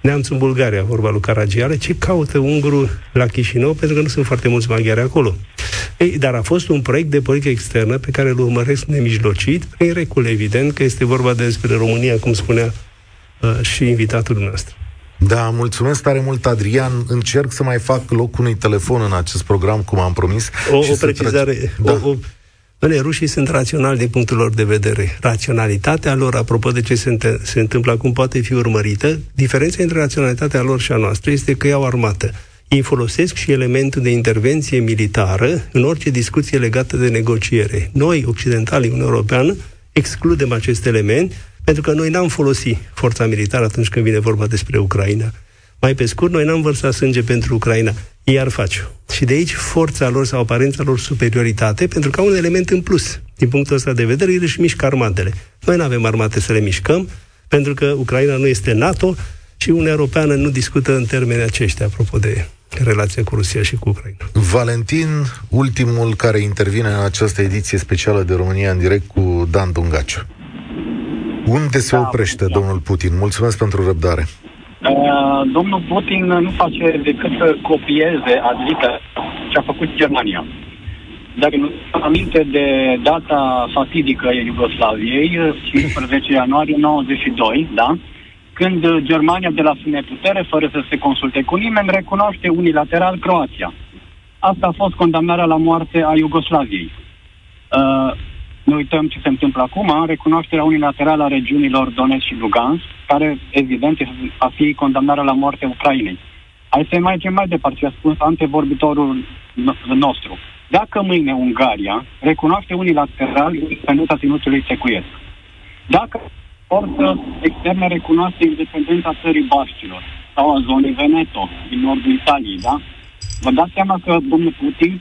neamț în Bulgaria, vorba lui Caragiale, ce caută ungurul la Chișinău, pentru că nu sunt foarte mulți maghiari acolo. Ei, dar a fost un proiect de politică externă pe care îl urmăresc nemijlocit, prin recul evident că este vorba despre România, cum spunea uh, și invitatul nostru. Da, mulțumesc tare mult, Adrian. Încerc să mai fac loc unui telefon în acest program, cum am promis. O, o precizare, trage... da. o, o Bine, rușii sunt raționali din punctul lor de vedere. Raționalitatea lor, apropo de ce se, se întâmplă acum, poate fi urmărită. Diferența între raționalitatea lor și a noastră este că au armată. Ei folosesc și elementul de intervenție militară în orice discuție legată de negociere. Noi, occidentalii, Uniunea Europeană, excludem acest element pentru că noi n-am folosit forța militară atunci când vine vorba despre Ucraina. Mai pe scurt, noi n-am vărsat sânge pentru Ucraina ei ar face. Și de aici forța lor sau aparența lor superioritate, pentru că au un element în plus. Din punctul ăsta de vedere, ei își mișcă armatele. Noi nu avem armate să le mișcăm, pentru că Ucraina nu este NATO și Uniunea Europeană nu discută în termeni aceștia, apropo de relația cu Rusia și cu Ucraina. Valentin, ultimul care intervine în această ediție specială de România în direct cu Dan Dungaciu. Unde se da, oprește da. domnul Putin? Mulțumesc pentru răbdare. Uh, domnul Putin nu face decât să copieze adică ce a făcut Germania. Dacă nu aminte de data fatidică a Iugoslaviei, 15 ianuarie 92, da? Când Germania de la sine putere, fără să se consulte cu nimeni, recunoaște unilateral Croația. Asta a fost condamnarea la moarte a Iugoslaviei. Uh, nu uităm ce se întâmplă acum, recunoașterea unilaterală a regiunilor Donetsk și Lugansk, care, evident, a fi condamnarea la moarte Ucrainei. Hai să mergem mai departe, ce a spus antevorbitorul nostru. Dacă mâine Ungaria recunoaște unilateral independența ținutului secuiesc, dacă forță externă recunoaște independența țării Baștilor sau a zonei Veneto din nordul Italiei, da? Vă dați seama că domnul Putin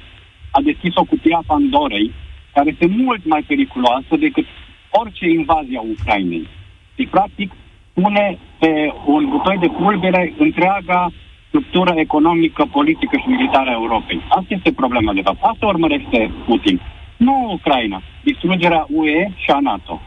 a deschis o cutie a Pandorei care este mult mai periculoasă decât orice invazie a Ucrainei. Și, practic, pune pe un butoi de pulbere întreaga structură economică, politică și militară a Europei. Asta este problema, de fapt. Asta urmărește Putin. Nu Ucraina. Distrugerea UE și a NATO.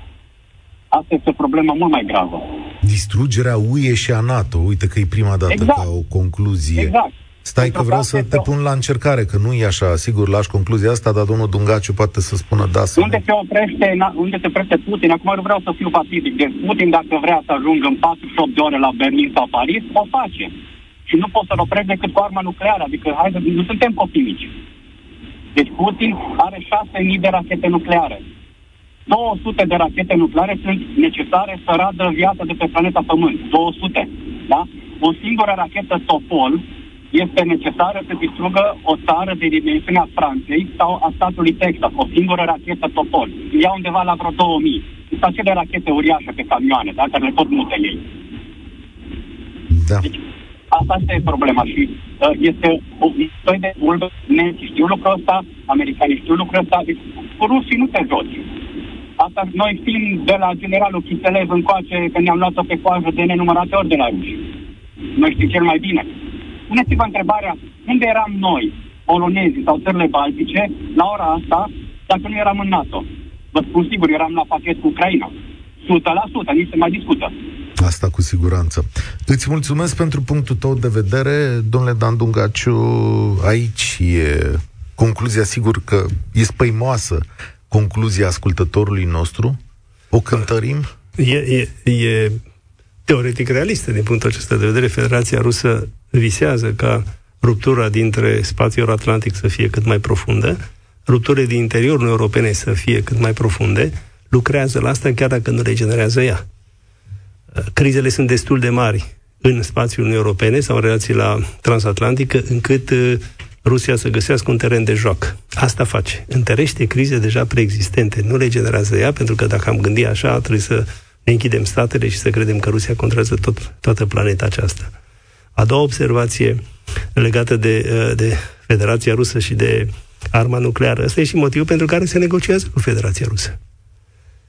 Asta este o problemă mult mai gravă. Distrugerea UE și a NATO. Uite că e prima dată Exact. ca o concluzie. Exact. Stai Pentru că vreau că să asta te este o- pun la încercare, că nu e așa. Sigur, lași concluzia asta, dar domnul Dungaciu poate să spună da sau Unde nu. se oprește, na- unde se oprește Putin? Acum nu vreau să fiu fatidic. Deci Putin, dacă vrea să ajungă în 48 de ore la Berlin sau Paris, o face. Și nu poți să-l oprești decât cu arma nucleară. Adică, hai, să- nu suntem copii mici. Deci Putin are 6.000 de rachete nucleare. 200 de rachete nucleare sunt necesare să radă viața de pe planeta Pământ. 200. Da? O singură rachetă Topol este necesară să distrugă o țară de dimensiunea Franței sau a statului Texas. O singură rachetă Topol. Ia undeva la vreo 2000. Sunt acele rachete uriașe pe camioane, da? care le tot mută ei. Da. Asta este problema și uh, este o istorie de mult. Nemții știu lucrul ăsta, americanii știu lucrul ăsta, deci cu rușii nu te joci. Asta noi știm de la generalul Chiselev încoace că ne-am luat-o pe coajă de nenumărate ori de la ruși. Noi știm cel mai bine. Puneți-vă întrebarea, unde eram noi, polonezii sau țările baltice, la ora asta, dacă nu eram în NATO? Vă spun sigur, eram la pachet cu Ucraina. 100%, nici se mai discută. Asta cu siguranță. Îți mulțumesc pentru punctul tău de vedere, domnule Dan Dungaciu. Aici e concluzia, sigur că e spăimoasă concluzia ascultătorului nostru. O cântărim? E, e, e teoretic realistă din punctul acesta de vedere. Federația Rusă visează ca ruptura dintre spațiul atlantic să fie cât mai profundă, rupturile din interiorul Uniunii Europene să fie cât mai profunde, lucrează la asta chiar dacă nu regenerează ea. Crizele sunt destul de mari în spațiul Uniunii Europene sau în relații la transatlantică, încât uh, Rusia să găsească un teren de joc. Asta face. Întărește crize deja preexistente. Nu regenerează ea, pentru că dacă am gândit așa, trebuie să ne închidem statele și să credem că Rusia controlează tot, toată planeta aceasta. A doua observație legată de, uh, de Federația Rusă și de arma nucleară. Ăsta e și motivul pentru care se negociază cu Federația Rusă.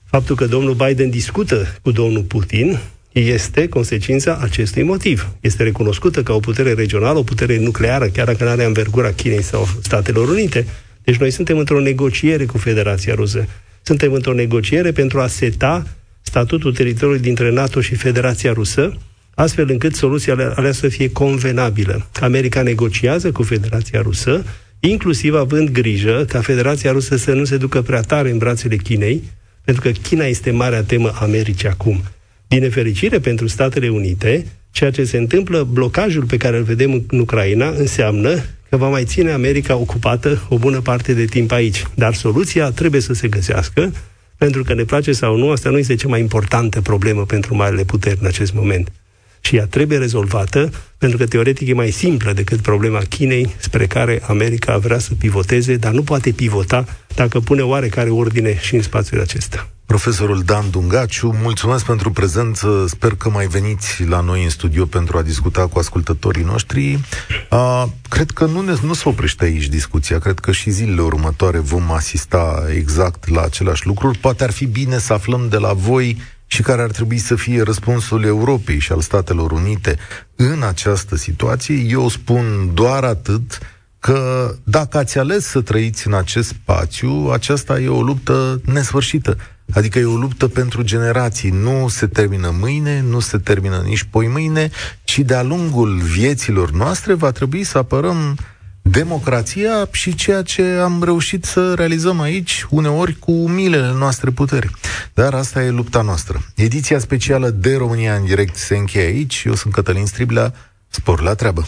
Faptul că domnul Biden discută cu domnul Putin este consecința acestui motiv. Este recunoscută ca o putere regională, o putere nucleară, chiar dacă nu are învergura Chinei sau Statelor Unite. Deci noi suntem într-o negociere cu Federația Rusă. Suntem într-o negociere pentru a seta statutul teritoriului dintre NATO și Federația Rusă, astfel încât soluția alea să fie convenabilă. America negociază cu Federația Rusă, inclusiv având grijă ca Federația Rusă să nu se ducă prea tare în brațele Chinei, pentru că China este marea temă Americii acum. Din nefericire pentru Statele Unite, ceea ce se întâmplă, blocajul pe care îl vedem în Ucraina, înseamnă că va mai ține America ocupată o bună parte de timp aici. Dar soluția trebuie să se găsească, pentru că ne place sau nu, asta nu este cea mai importantă problemă pentru marile puteri în acest moment. Și ea trebuie rezolvată, pentru că teoretic e mai simplă decât problema Chinei, spre care America vrea să pivoteze, dar nu poate pivota dacă pune oarecare ordine și în spațiul acesta. Profesorul Dan Dungaciu, mulțumesc pentru prezență. Sper că mai veniți la noi în studio pentru a discuta cu ascultătorii noștri. Uh, cred că nu, ne, nu se oprește aici discuția. Cred că și zilele următoare vom asista exact la același lucruri. Poate ar fi bine să aflăm de la voi și care ar trebui să fie răspunsul Europei și al Statelor Unite în această situație. Eu spun doar atât că dacă ați ales să trăiți în acest spațiu, aceasta e o luptă nesfârșită. Adică e o luptă pentru generații. Nu se termină mâine, nu se termină nici poi mâine, ci de-a lungul vieților noastre va trebui să apărăm democrația și ceea ce am reușit să realizăm aici, uneori cu umilele noastre puteri. Dar asta e lupta noastră. Ediția specială de România în direct se încheie aici. Eu sunt Cătălin Striblea. Spor la treabă!